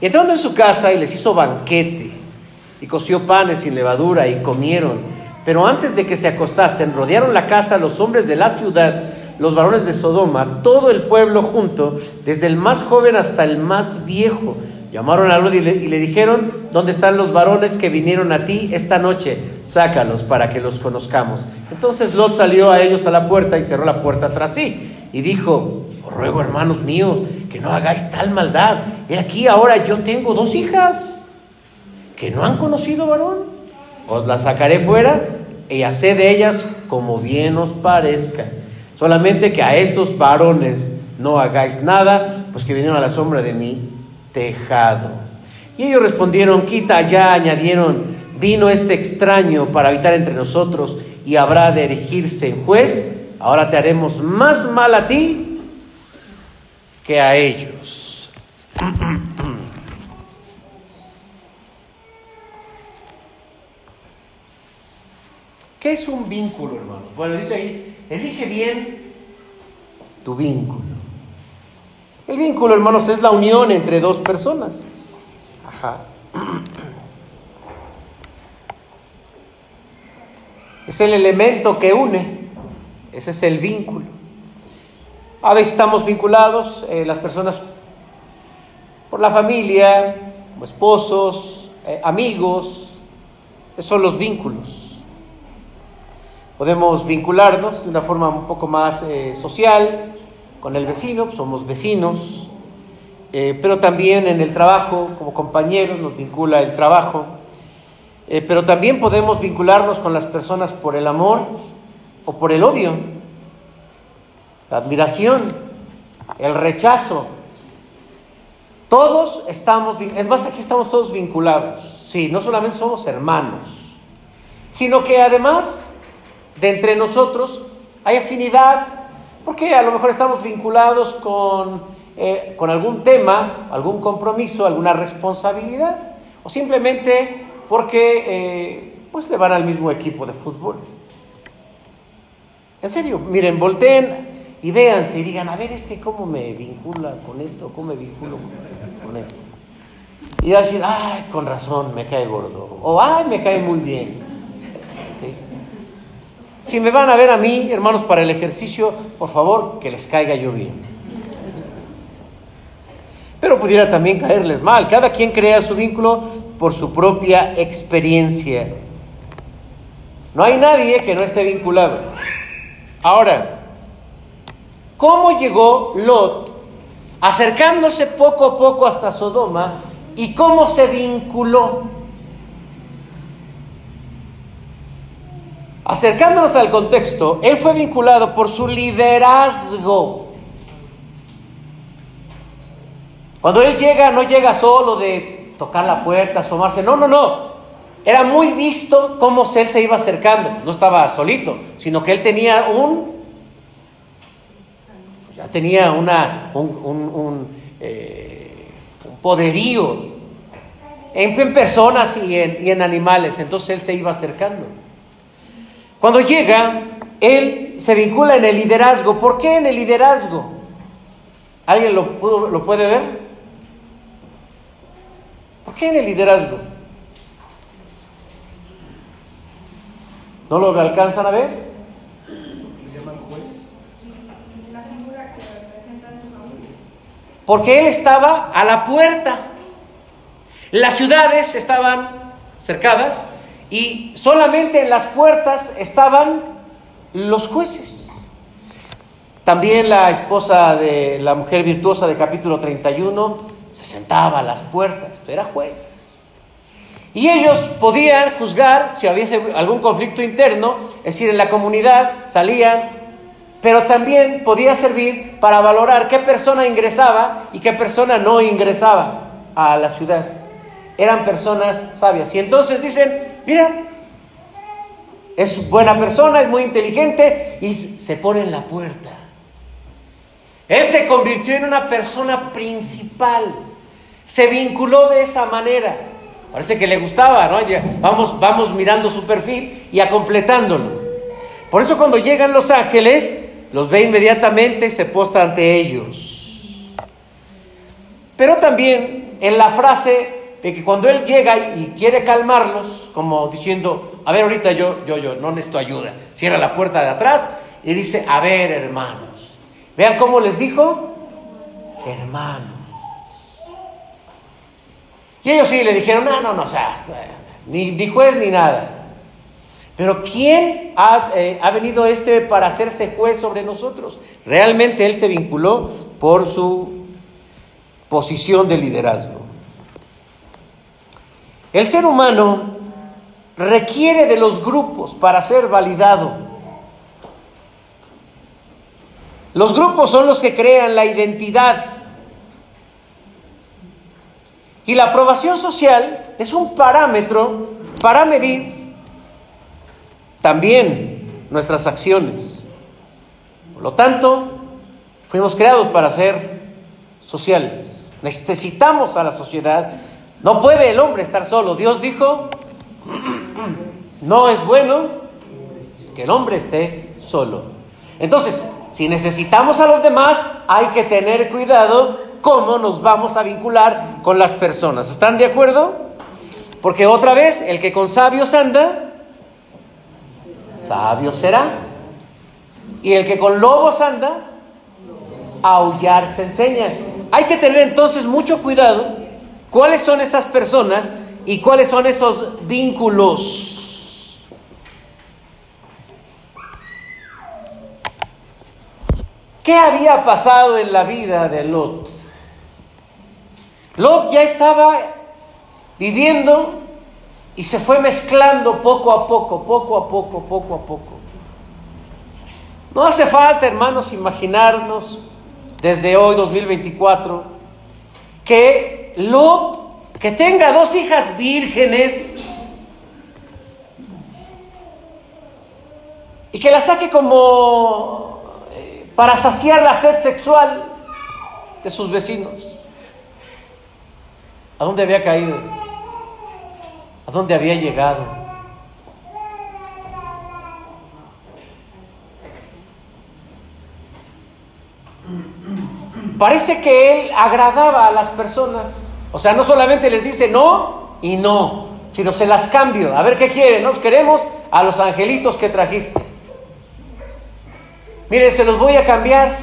Y entrando en su casa y les hizo banquete, y coció panes sin levadura, y comieron. Pero antes de que se acostasen, rodearon la casa los hombres de la ciudad, los varones de Sodoma, todo el pueblo junto, desde el más joven hasta el más viejo. Llamaron a Lot y le, dijeron, ¿dónde están los varones que vinieron a ti esta noche? Sácalos para que los conozcamos. Entonces Lot salió a ellos a la puerta y cerró la puerta tras sí. Y dijo, os ruego hermanos míos, que no hagáis tal maldad. He aquí ahora yo tengo dos hijas que no han conocido varón. Os las sacaré fuera y haced de ellas como bien os parezca. Solamente que a estos varones no hagáis nada, pues que vinieron a la sombra de mi tejado. Y ellos respondieron, quita ya, añadieron, vino este extraño para habitar entre nosotros y habrá de erigirse en juez. Ahora te haremos más mal a ti que a ellos. ¿Qué es un vínculo, hermano? Bueno, dice ahí, elige bien tu vínculo. El vínculo, hermanos, es la unión entre dos personas. Ajá. Es el elemento que une. Ese es el vínculo. A veces estamos vinculados, eh, las personas, por la familia, como esposos, eh, amigos. Esos son los vínculos. Podemos vincularnos de una forma un poco más eh, social con el vecino, somos vecinos, pero también en el trabajo, como compañeros, nos vincula el trabajo. Pero también podemos vincularnos con las personas por el amor o por el odio, la admiración, el rechazo. Todos estamos, es más, aquí estamos todos vinculados. Sí, no solamente somos hermanos, sino que además de entre nosotros hay afinidad, porque a lo mejor estamos vinculados con, eh, con algún tema, algún compromiso, alguna responsabilidad, o simplemente porque eh, pues le van al mismo equipo de fútbol. En serio, miren, volteen y véanse y digan, a ver, este cómo me vincula con esto, cómo me vinculo con esto. Y decir, ay, con razón, me cae gordo. O, ay, me cae muy bien. Si me van a ver a mí, hermanos, para el ejercicio, por favor, que les caiga yo bien. Pero pudiera también caerles mal. Cada quien crea su vínculo por su propia experiencia. No hay nadie que no esté vinculado. Ahora, ¿cómo llegó Lot acercándose poco a poco hasta Sodoma y cómo se vinculó? Acercándonos al contexto, él fue vinculado por su liderazgo. Cuando él llega, no llega solo de tocar la puerta, asomarse, no, no, no. Era muy visto cómo él se iba acercando. No estaba solito, sino que él tenía un, tenía una, un, un, eh, poderío en, personas y en, y en animales. Entonces él se iba acercando. Cuando llega, él se vincula en el liderazgo. ¿Por qué en el liderazgo? ¿Alguien lo, pudo, lo puede ver? ¿Por qué en el liderazgo? ¿No lo alcanzan a ver? Porque él estaba a la puerta. Las ciudades estaban cercadas y solamente en las puertas estaban los jueces. También la esposa de la mujer virtuosa de capítulo 31 se sentaba a las puertas, era juez. Y ellos podían juzgar si hubiese algún conflicto interno, es decir, en la comunidad salían, pero también podía servir para valorar qué persona ingresaba y qué persona no ingresaba a la ciudad. Eran personas sabias. Y entonces dicen, mira, es buena persona, es muy inteligente y se pone en la puerta. Él se convirtió en una persona principal. Se vinculó de esa manera. Parece que le gustaba, ¿no? Vamos, vamos mirando su perfil y completándolo. Por eso cuando llegan los ángeles, los ve inmediatamente y se posta ante ellos. Pero también en la frase de que cuando él llega y quiere calmarlos, como diciendo, a ver, ahorita yo, yo, yo, no necesito ayuda, cierra la puerta de atrás y dice, a ver, hermanos, vean cómo les dijo, hermanos. Y ellos sí le dijeron, no, no, no, o sea, ni, ni juez ni nada. Pero ¿quién ha, eh, ha, venido este para hacerse juez sobre nosotros? Realmente él se vinculó por su posición de liderazgo. El ser humano requiere de los grupos para ser validado. Los grupos son los que crean la identidad. Y la aprobación social es un parámetro para medir también nuestras acciones. Por lo tanto, fuimos creados para ser sociales. Necesitamos a la sociedad. No puede el hombre estar solo. Dios dijo, no es bueno que el hombre esté solo. Entonces, si necesitamos a los demás, hay que tener cuidado cómo nos vamos a vincular con las personas. ¿Están de acuerdo? Porque otra vez, el que con sabios anda, sabio será. Y el que con lobos anda, aullar se enseña. Hay que tener entonces mucho cuidado cuáles son esas personas y cuáles son esos vínculos. ¿Qué había pasado en la vida de Lot? Lot ya estaba viviendo y se fue mezclando poco a poco, poco a poco, poco a poco. No hace falta, hermanos, imaginarnos desde hoy, 2024, que Lot, que tenga dos hijas vírgenes, y que la saque como eh, para saciar la sed sexual de sus vecinos. ¿A dónde había caído? A dónde había llegado. Parece que él agradaba a las personas. O sea, no solamente les dice no y no, sino se las cambio. A ver qué quieren. Nos queremos a los angelitos que trajiste. Miren, se los voy a cambiar.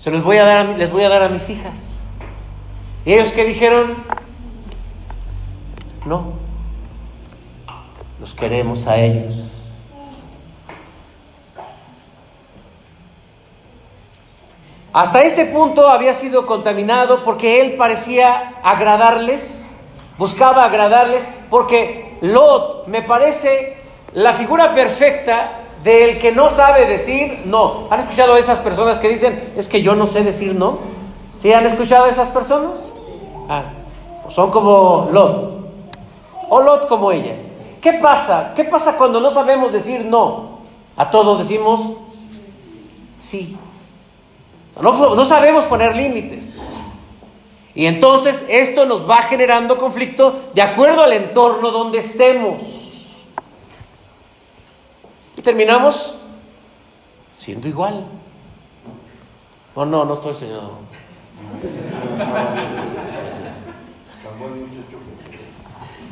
Se los voy a dar, les voy a dar a mis hijas. Y ellos que dijeron, no, los queremos a ellos. Hasta ese punto había sido contaminado porque él parecía agradarles, buscaba agradarles, porque Lot me parece la figura perfecta del que no sabe decir no. ¿Han escuchado a esas personas que dicen, es que yo no sé decir no? ¿Sí han escuchado a esas personas? Ah, pues son como Lot o Lot como ellas. ¿Qué pasa? ¿Qué pasa cuando no sabemos decir no? A todos decimos sí. No, no sabemos poner límites. Y entonces esto nos va generando conflicto de acuerdo al entorno donde estemos. Y terminamos siendo igual. Oh, no, no estoy señor.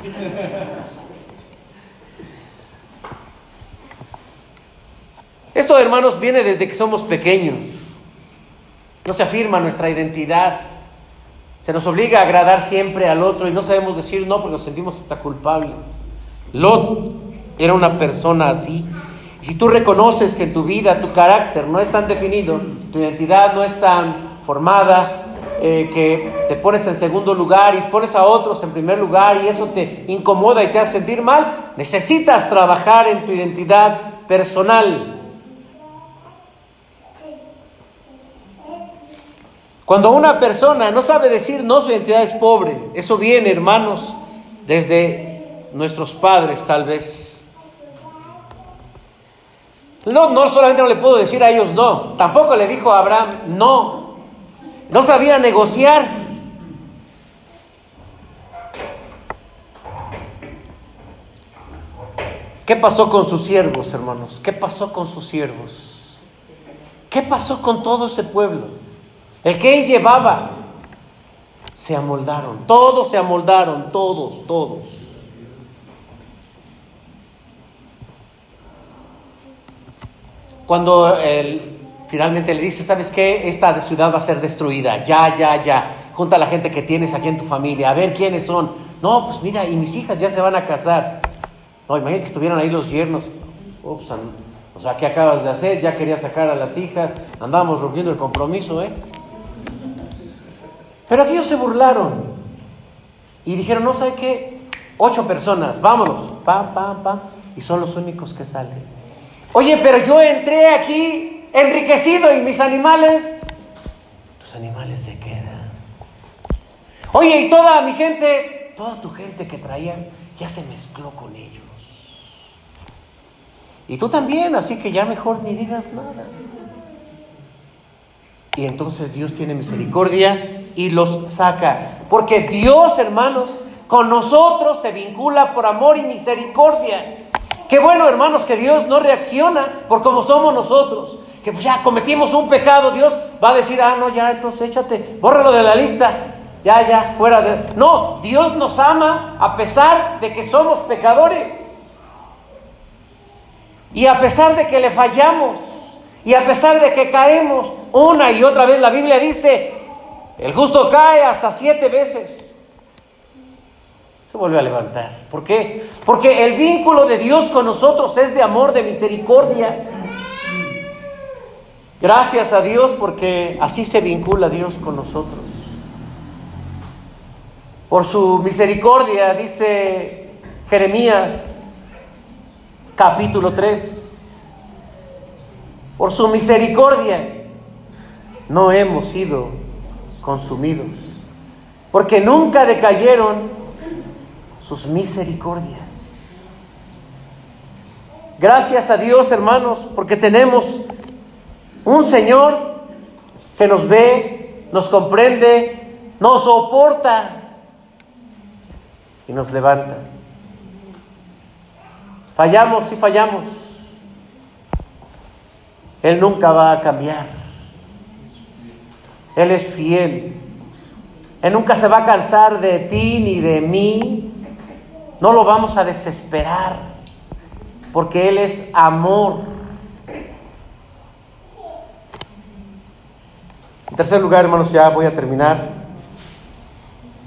Esto, hermanos, viene desde que somos pequeños. No se afirma nuestra identidad. Se nos obliga a agradar siempre al otro y no sabemos decir no porque nos sentimos hasta culpables. Lot era una persona así. si tú reconoces que tu vida tu carácter no es tan definido, tu identidad no es tan formada, eh, que te pones en segundo lugar y pones a otros en primer lugar y eso te incomoda y te hace sentir mal, necesitas trabajar en tu identidad personal. Cuando una persona no sabe decir no, su identidad es pobre. Eso viene, hermanos, desde nuestros padres tal vez. No, no solamente no le puedo decir a ellos no, tampoco le dijo a Abraham no, no sabía negociar. ¿Qué pasó con sus siervos, hermanos? ¿Qué pasó con sus siervos? ¿Qué pasó con todo ese pueblo? El que él llevaba. se amoldaron, todos se amoldaron, todos, todos. Cuando él finalmente le dice, ¿sabes qué? Esta ciudad va a ser destruida, ya, ya, ya. Junta a la gente que tienes aquí en tu familia, a ver quiénes son. No, pues mira, y mis hijas ya se van a casar. No, imagínate que estuvieran ahí los yernos. Ups, o sea, ¿qué acabas de hacer? Ya quería sacar a las hijas, andábamos rompiendo el compromiso, ¿eh? Pero aquellos se burlaron y dijeron, no, ¿sabe qué? Ocho personas, vámonos, pam, pam, pam, y son los únicos que salen. Oye, pero yo entré aquí enriquecido y mis animales, tus animales se quedan. Oye, y toda mi gente, toda tu gente que traías, ya se mezcló con ellos. Y tú también, así que ya mejor ni digas nada. Y entonces Dios tiene misericordia y los saca. Porque Dios, hermanos, con nosotros se vincula por amor y misericordia. Qué bueno, hermanos, que Dios no reacciona por como somos nosotros. Que ya cometimos un pecado, Dios va a decir, ah, no, ya, entonces échate, bórralo de la lista. Ya, ya, fuera de... No, Dios nos ama a pesar de que somos pecadores. Y a pesar de que le fallamos, y a pesar de que caemos una y otra vez, la Biblia dice, el justo cae hasta siete veces. Se vuelve a levantar. ¿Por qué? Porque el vínculo de Dios con nosotros es de amor, de misericordia. Gracias a Dios porque así se vincula Dios con nosotros. Por su misericordia, dice Jeremías capítulo 3, por su misericordia no hemos sido consumidos, porque nunca decayeron sus misericordias. Gracias a Dios, hermanos, porque tenemos un Señor que nos ve, nos comprende, nos soporta y nos levanta. Fallamos y fallamos. Él nunca va a cambiar. Él es fiel. Él nunca se va a cansar de ti ni de mí. No lo vamos a desesperar, porque Él es amor. Tercer lugar, hermanos, ya voy a terminar.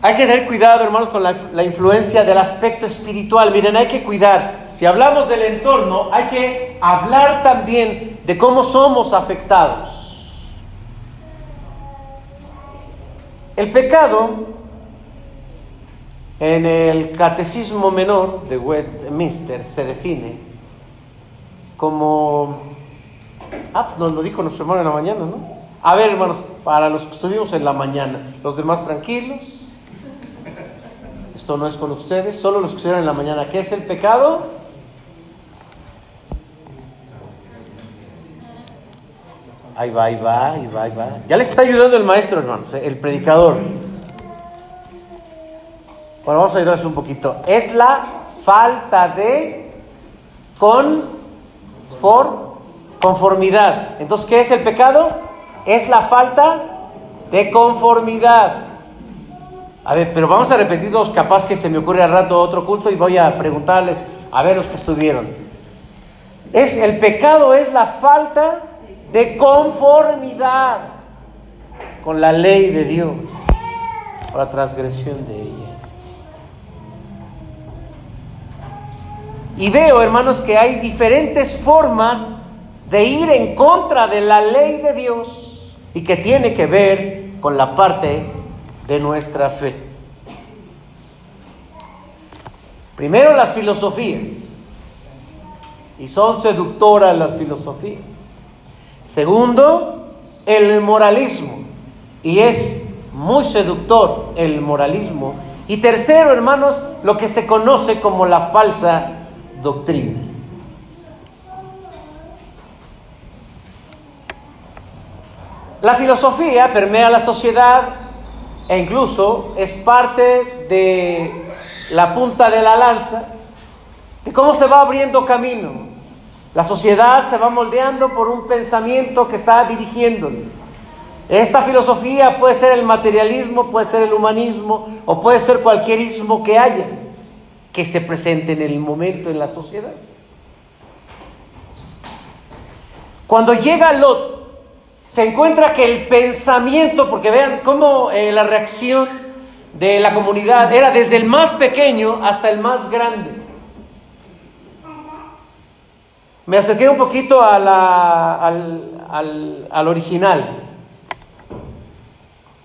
Hay que tener cuidado, hermanos, con la, influencia del aspecto espiritual. Miren, hay que cuidar. Si hablamos del entorno, hay que hablar también de cómo somos afectados. El pecado, en el Catecismo Menor de Westminster, se define como... Ah, pues nos lo dijo nuestro hermano en la mañana, ¿no? A ver, hermanos, para los que estuvimos en la mañana, los demás tranquilos no es con ustedes, solo los que estuvieron en la mañana. ¿Qué es el pecado? Ahí va, ahí va, ahí va, ahí va. Ya les está ayudando el maestro, hermanos, el predicador. Bueno, vamos a ayudarles un poquito. Es la falta de conformidad. Entonces, ¿qué es el pecado? Es la falta de conformidad. A ver, pero vamos a repetir dos, capaz que se me ocurre al rato otro culto y voy a preguntarles a ver los que estuvieron. Es el pecado es la falta de conformidad con la ley de Dios o la transgresión de ella. Y veo, hermanos, que hay diferentes formas de ir en contra de la ley de Dios y que tiene que ver con la parte de nuestra fe. Primero las filosofías, y son seductoras las filosofías. Segundo, el moralismo, y es muy seductor el moralismo. Y tercero, hermanos, lo que se conoce como la falsa doctrina. La filosofía permea la sociedad e incluso es parte de la punta de la lanza de cómo se va abriendo camino. La sociedad se va moldeando por un pensamiento que está dirigiendo. Esta filosofía puede ser el materialismo, puede ser el humanismo o puede ser cualquier ismo que haya que se presente en el momento en la sociedad. Cuando llega Lot, se encuentra que el pensamiento, porque vean cómo eh, la reacción de la comunidad era desde el más pequeño hasta el más grande. Me acerqué un poquito a la, al, al, al original.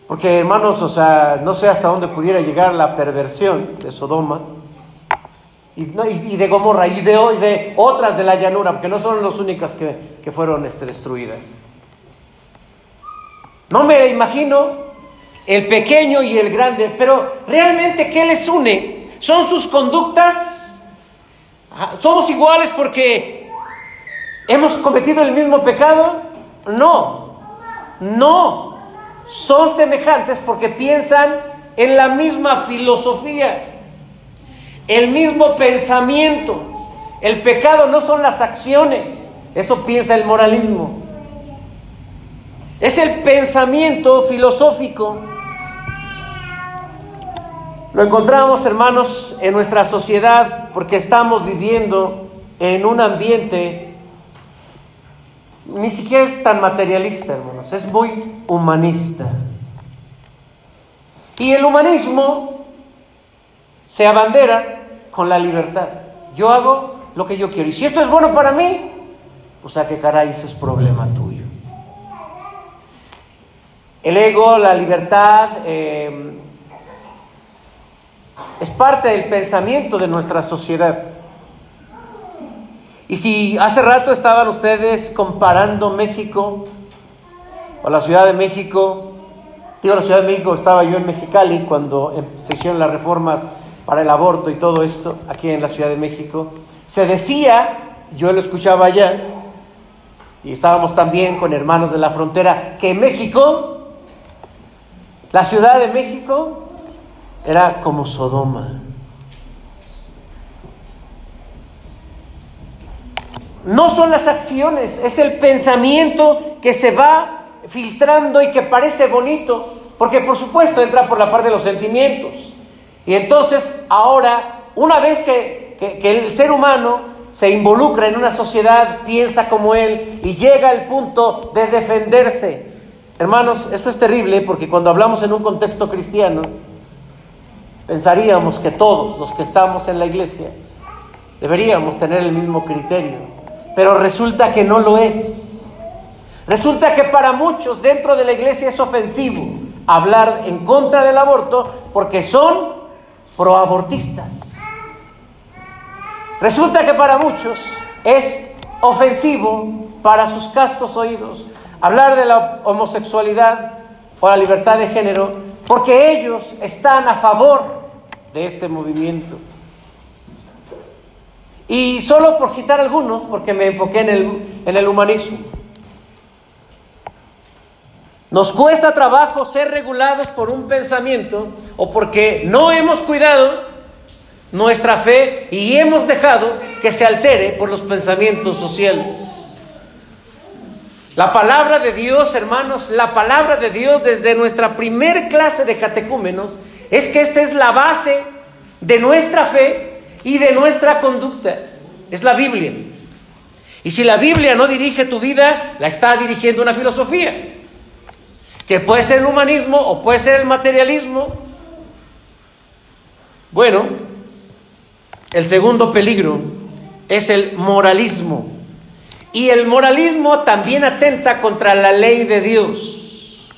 Porque hermanos, o sea, no sé hasta dónde pudiera llegar la perversión de Sodoma y, de Gomorra y de, de, otras de la llanura, porque no son las únicas que, que fueron este, destruidas. No me imagino el pequeño y el grande, pero realmente ¿qué les une? ¿Son sus conductas? Ah, ¿Somos iguales porque hemos cometido el mismo pecado? No, no son semejantes porque piensan en la misma filosofía, el mismo pensamiento. El pecado no son las acciones, eso piensa el moralismo. Es el pensamiento filosófico. Lo encontramos, hermanos, en nuestra sociedad porque estamos viviendo en un ambiente ni siquiera es tan materialista, hermanos, es muy humanista. Y el humanismo se abandera con la libertad. Yo hago lo que yo quiero. Y si esto es bueno para mí, pues a qué caray, es problema tuyo. El ego, la libertad, eh, es parte del pensamiento de nuestra sociedad. Y si hace rato estaban ustedes comparando México o la Ciudad de México, digo la Ciudad de México, estaba yo en Mexicali cuando em, se hicieron las reformas para el aborto y todo esto, aquí en la Ciudad de México, se decía, yo lo escuchaba allá, y estábamos también con hermanos de la frontera, que México, la Ciudad de México, era como Sodoma. No son las acciones, es el pensamiento que se va filtrando y que parece bonito, porque por supuesto entra por la parte de los sentimientos. Y entonces ahora, una vez que, el ser humano se involucra en una sociedad, piensa como él y llega al punto de defenderse. Hermanos, esto es terrible porque cuando hablamos en un contexto cristiano, pensaríamos que todos los que estamos en la iglesia deberíamos tener el mismo criterio. Pero resulta que no lo es. Resulta que para muchos dentro de la iglesia es ofensivo hablar en contra del aborto porque son proabortistas. Resulta que para muchos es ofensivo para sus castos oídos hablar de la homosexualidad o la libertad de género porque ellos están a favor de este movimiento. Y solo por citar algunos, porque me enfoqué en el, en el humanismo. Nos cuesta trabajo ser regulados por un pensamiento o porque no hemos cuidado nuestra fe y hemos dejado que se altere por los pensamientos sociales. La palabra de Dios, hermanos, la palabra de Dios desde nuestra primer clase de catecúmenos es que esta es la base de nuestra fe y de nuestra conducta. Es la Biblia. Y si la Biblia no dirige tu vida, la está dirigiendo una filosofía. Que puede ser el humanismo o puede ser el materialismo. Bueno, el segundo peligro es el moralismo. Y el moralismo también atenta contra la ley de Dios.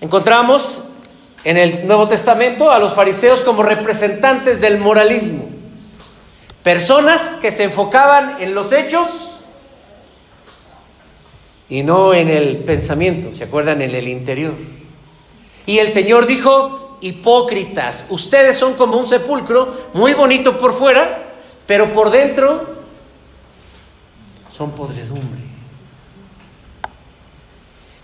Encontramos en el Nuevo Testamento a los fariseos como representantes del moralismo. Personas que se enfocaban en los hechos y no en el pensamiento, ¿se acuerdan? En el interior. Y el Señor dijo, hipócritas, ustedes son como un sepulcro, muy bonito por fuera, pero por dentro son podredumbre.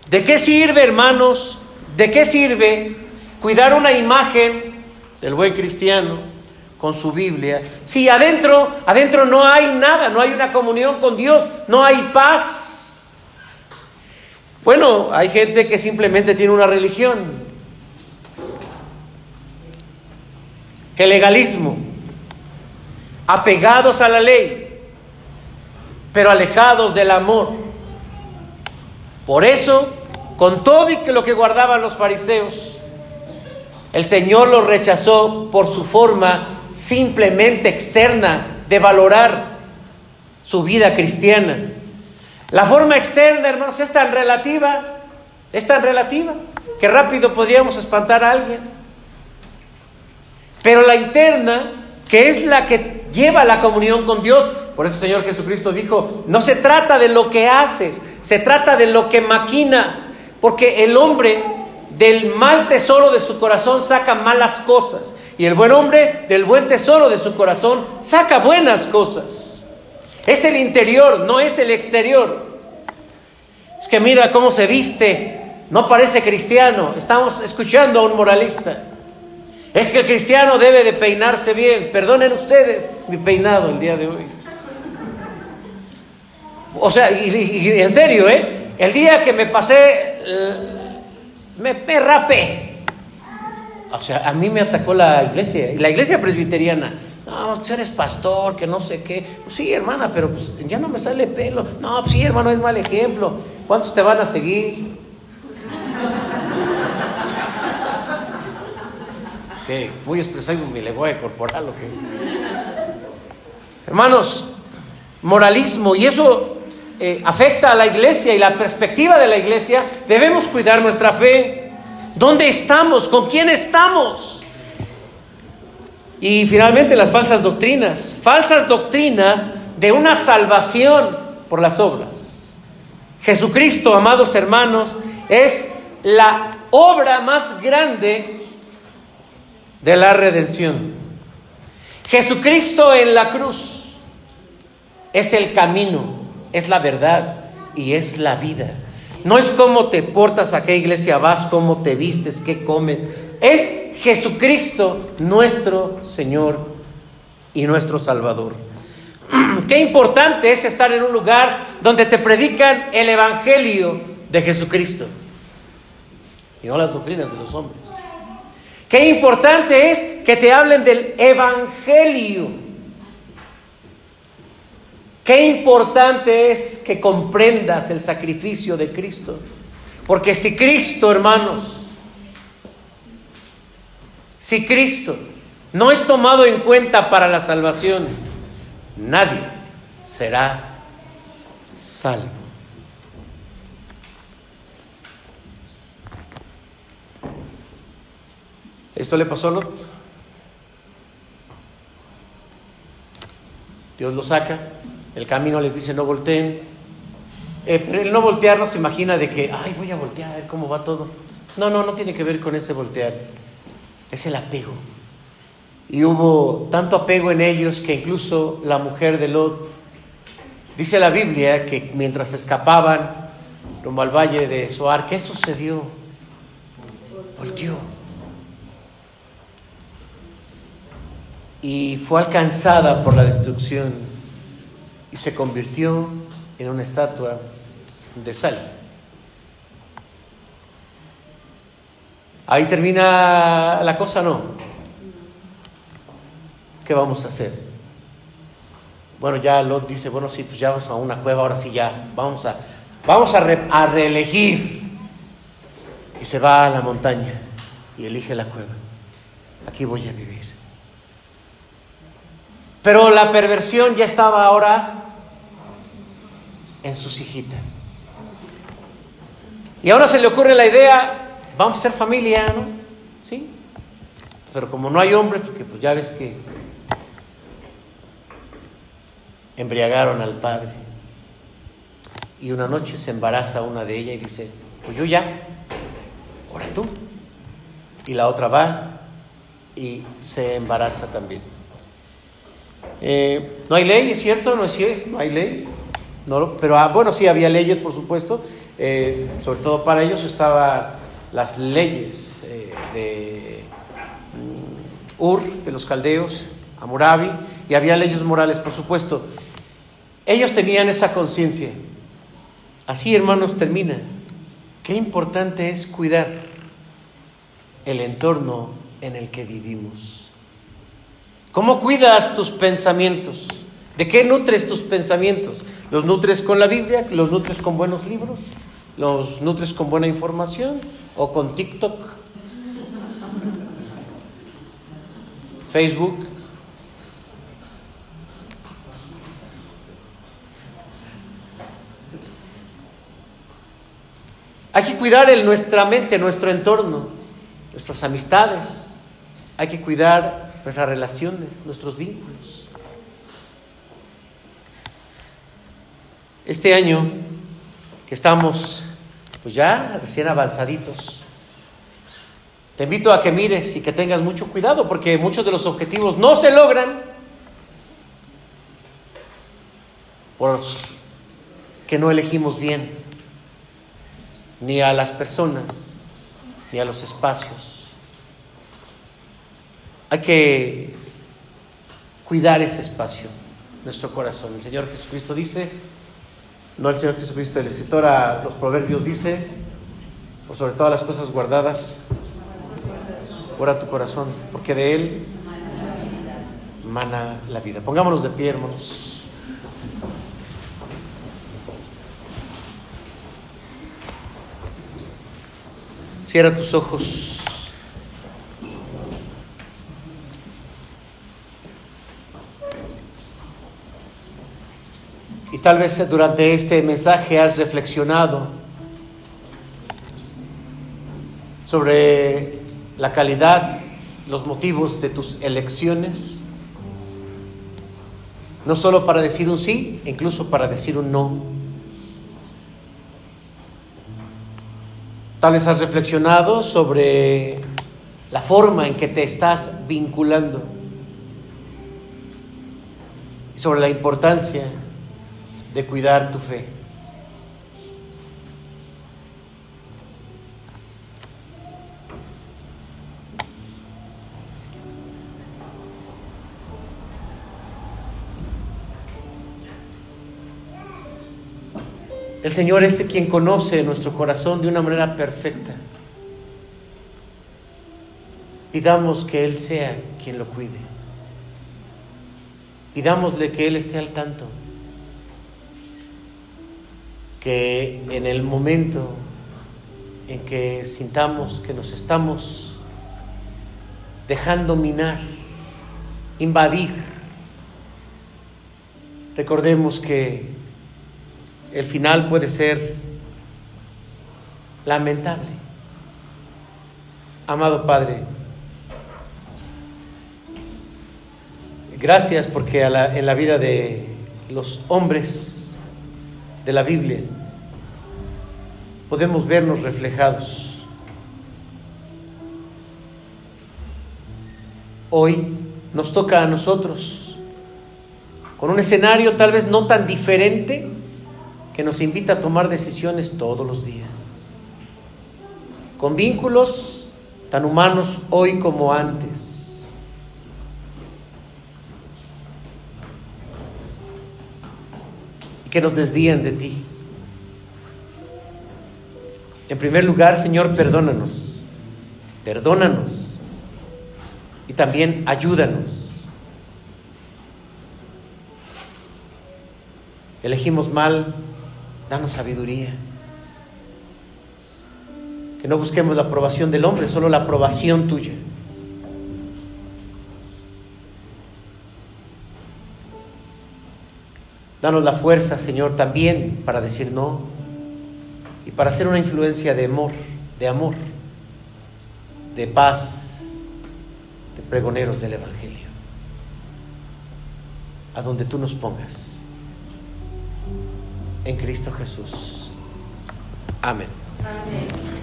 ¿De qué sirve, hermanos? ¿De qué sirve Cuidar una imagen del buen cristiano con su Biblia. Si adentro, adentro no hay nada, no hay una comunión con Dios, no hay paz. Bueno, hay gente que simplemente tiene una religión. El legalismo. Apegados a la ley, pero alejados del amor. Por eso, con todo y que lo que guardaban los fariseos, el Señor los rechazó por su forma simplemente externa de valorar su vida cristiana. La forma externa, hermanos, es tan relativa, es tan relativa, que rápido podríamos espantar a alguien. Pero la interna, que es la que lleva la comunión con Dios, por eso el Señor Jesucristo dijo, no se trata de lo que haces, se trata de lo que maquinas, porque el hombre del mal tesoro de su corazón saca malas cosas, y el buen hombre del buen tesoro de su corazón saca buenas cosas. Es el interior, no es el exterior. Es que mira cómo se viste, no parece cristiano. Estamos escuchando a un moralista. Es que el cristiano debe de peinarse bien. Perdonen ustedes mi peinado el día de hoy. O sea, y, en serio, ¿eh? El día que me pasé, me, me rapé. O sea, a mí me atacó la iglesia, la iglesia presbiteriana. No, pues eres pastor, que no sé qué. Pues sí, hermana, pero pues ya no me sale pelo. No, pues sí, hermano, es mal ejemplo. ¿Cuántos te van a seguir? Voy a expresar mi lenguaje corporal o qué? Hermanos, moralismo, y eso eh, afecta a la iglesia y la perspectiva de la iglesia. Debemos cuidar nuestra fe. ¿Dónde estamos? ¿Con quién estamos? Y finalmente las falsas doctrinas, falsas doctrinas de una salvación por las obras. Jesucristo, amados hermanos, es la obra más grande de la redención. Jesucristo en la cruz es el camino, es la verdad y es la vida. No es cómo te portas, a qué iglesia vas, cómo te vistes, qué comes. Es Jesucristo nuestro Señor y nuestro Salvador. Qué importante es estar en un lugar donde te predican el Evangelio de Jesucristo y no las doctrinas de los hombres. Qué importante es que te hablen del Evangelio. Qué importante es que comprendas el sacrificio de Cristo. Porque si Cristo, hermanos, si Cristo no es tomado en cuenta para la salvación, nadie será salvo. Esto le pasó a Lot. Dios lo saca, el camino les dice no volteen. Eh, pero el no voltear no se imagina de que, ay, voy a voltear a ver cómo va todo. No, no, no tiene que ver con ese voltear es el apego. Y hubo tanto apego en ellos que incluso la mujer de Lot, dice la Biblia que mientras escapaban rumbo al valle de Soar, ¿qué sucedió? Volteó. Y fue alcanzada por la destrucción y se convirtió en una estatua de sal. Ahí termina la cosa, ¿no? ¿Qué vamos a hacer? Bueno, ya Lot dice, bueno, sí, pues ya vamos a una cueva, ahora sí ya, vamos a, vamos a, a reelegir. Y se va a la montaña y elige la cueva. Aquí voy a vivir. Pero la perversión ya estaba ahora en sus hijitas. Y ahora se le ocurre la idea, vamos a ser familia, ¿no? Sí. Pero como no hay hombres, porque pues ya ves que embriagaron al padre. Y una noche se embaraza una de ellas y dice, pues yo ya, ahora tú. Y la otra va y se embaraza también. Eh, no hay ley, es cierto, no es cierto, no hay ley. No, pero ah, bueno, sí había leyes, por supuesto. Eh, sobre todo para ellos estaba las leyes eh, de mm, Ur, de los caldeos, Amurabi, y había leyes morales, por supuesto. Ellos tenían esa conciencia. Así, hermanos, termina. qué importante es cuidar el entorno en el que vivimos. ¿Cómo cuidas tus pensamientos? ¿De qué nutres tus pensamientos? ¿Los nutres con la Biblia? ¿Los nutres con buenos libros? ¿Los nutres con buena información? ¿O con TikTok? Facebook. Hay que cuidar nuestra mente, nuestro entorno, nuestras amistades. Hay que cuidar nuestras relaciones, nuestros vínculos. Este año que estamos pues ya recién avanzaditos, te invito a que mires y que tengas mucho cuidado porque muchos de los objetivos no se logran por que no elegimos bien ni a las personas ni a los espacios. Hay que cuidar ese espacio, nuestro corazón. El Señor Jesucristo dice, no el Señor Jesucristo, el escritor a los proverbios dice, por sobre todas las cosas guardadas, ora tu corazón, porque de él mana la vida. Pongámonos de pie, hermanos. Cierra tus ojos. Y tal vez durante este mensaje has reflexionado sobre la calidad, los motivos de tus elecciones, no solo para decir un sí, incluso para decir un no. Tal vez has reflexionado sobre la forma en que te estás vinculando y sobre la importancia de cuidar tu fe. El Señor es quien conoce nuestro corazón de una manera perfecta. Pidamos que Él sea quien lo cuide. Pidámosle que Él esté al tanto. Que en el momento en que sintamos que nos estamos dejando minar, invadir, recordemos que el final puede ser lamentable. Amado Padre, gracias porque en la vida de los hombres de la Biblia podemos vernos reflejados. Hoy nos toca a nosotros, con un escenario tal vez no tan diferente, que nos invita a tomar decisiones todos los días, con vínculos tan humanos hoy como antes. Que nos desvíen de ti. En primer lugar, Señor, perdónanos, perdónanos y también ayúdanos. Elegimos mal danos sabiduría. Que no busquemos la aprobación del hombre, solo la aprobación tuya. Danos la fuerza, Señor, también para decir no y para ser una influencia de amor, de amor, de paz, de pregoneros del Evangelio, a donde tú nos pongas en Cristo Jesús. Amén. Amén.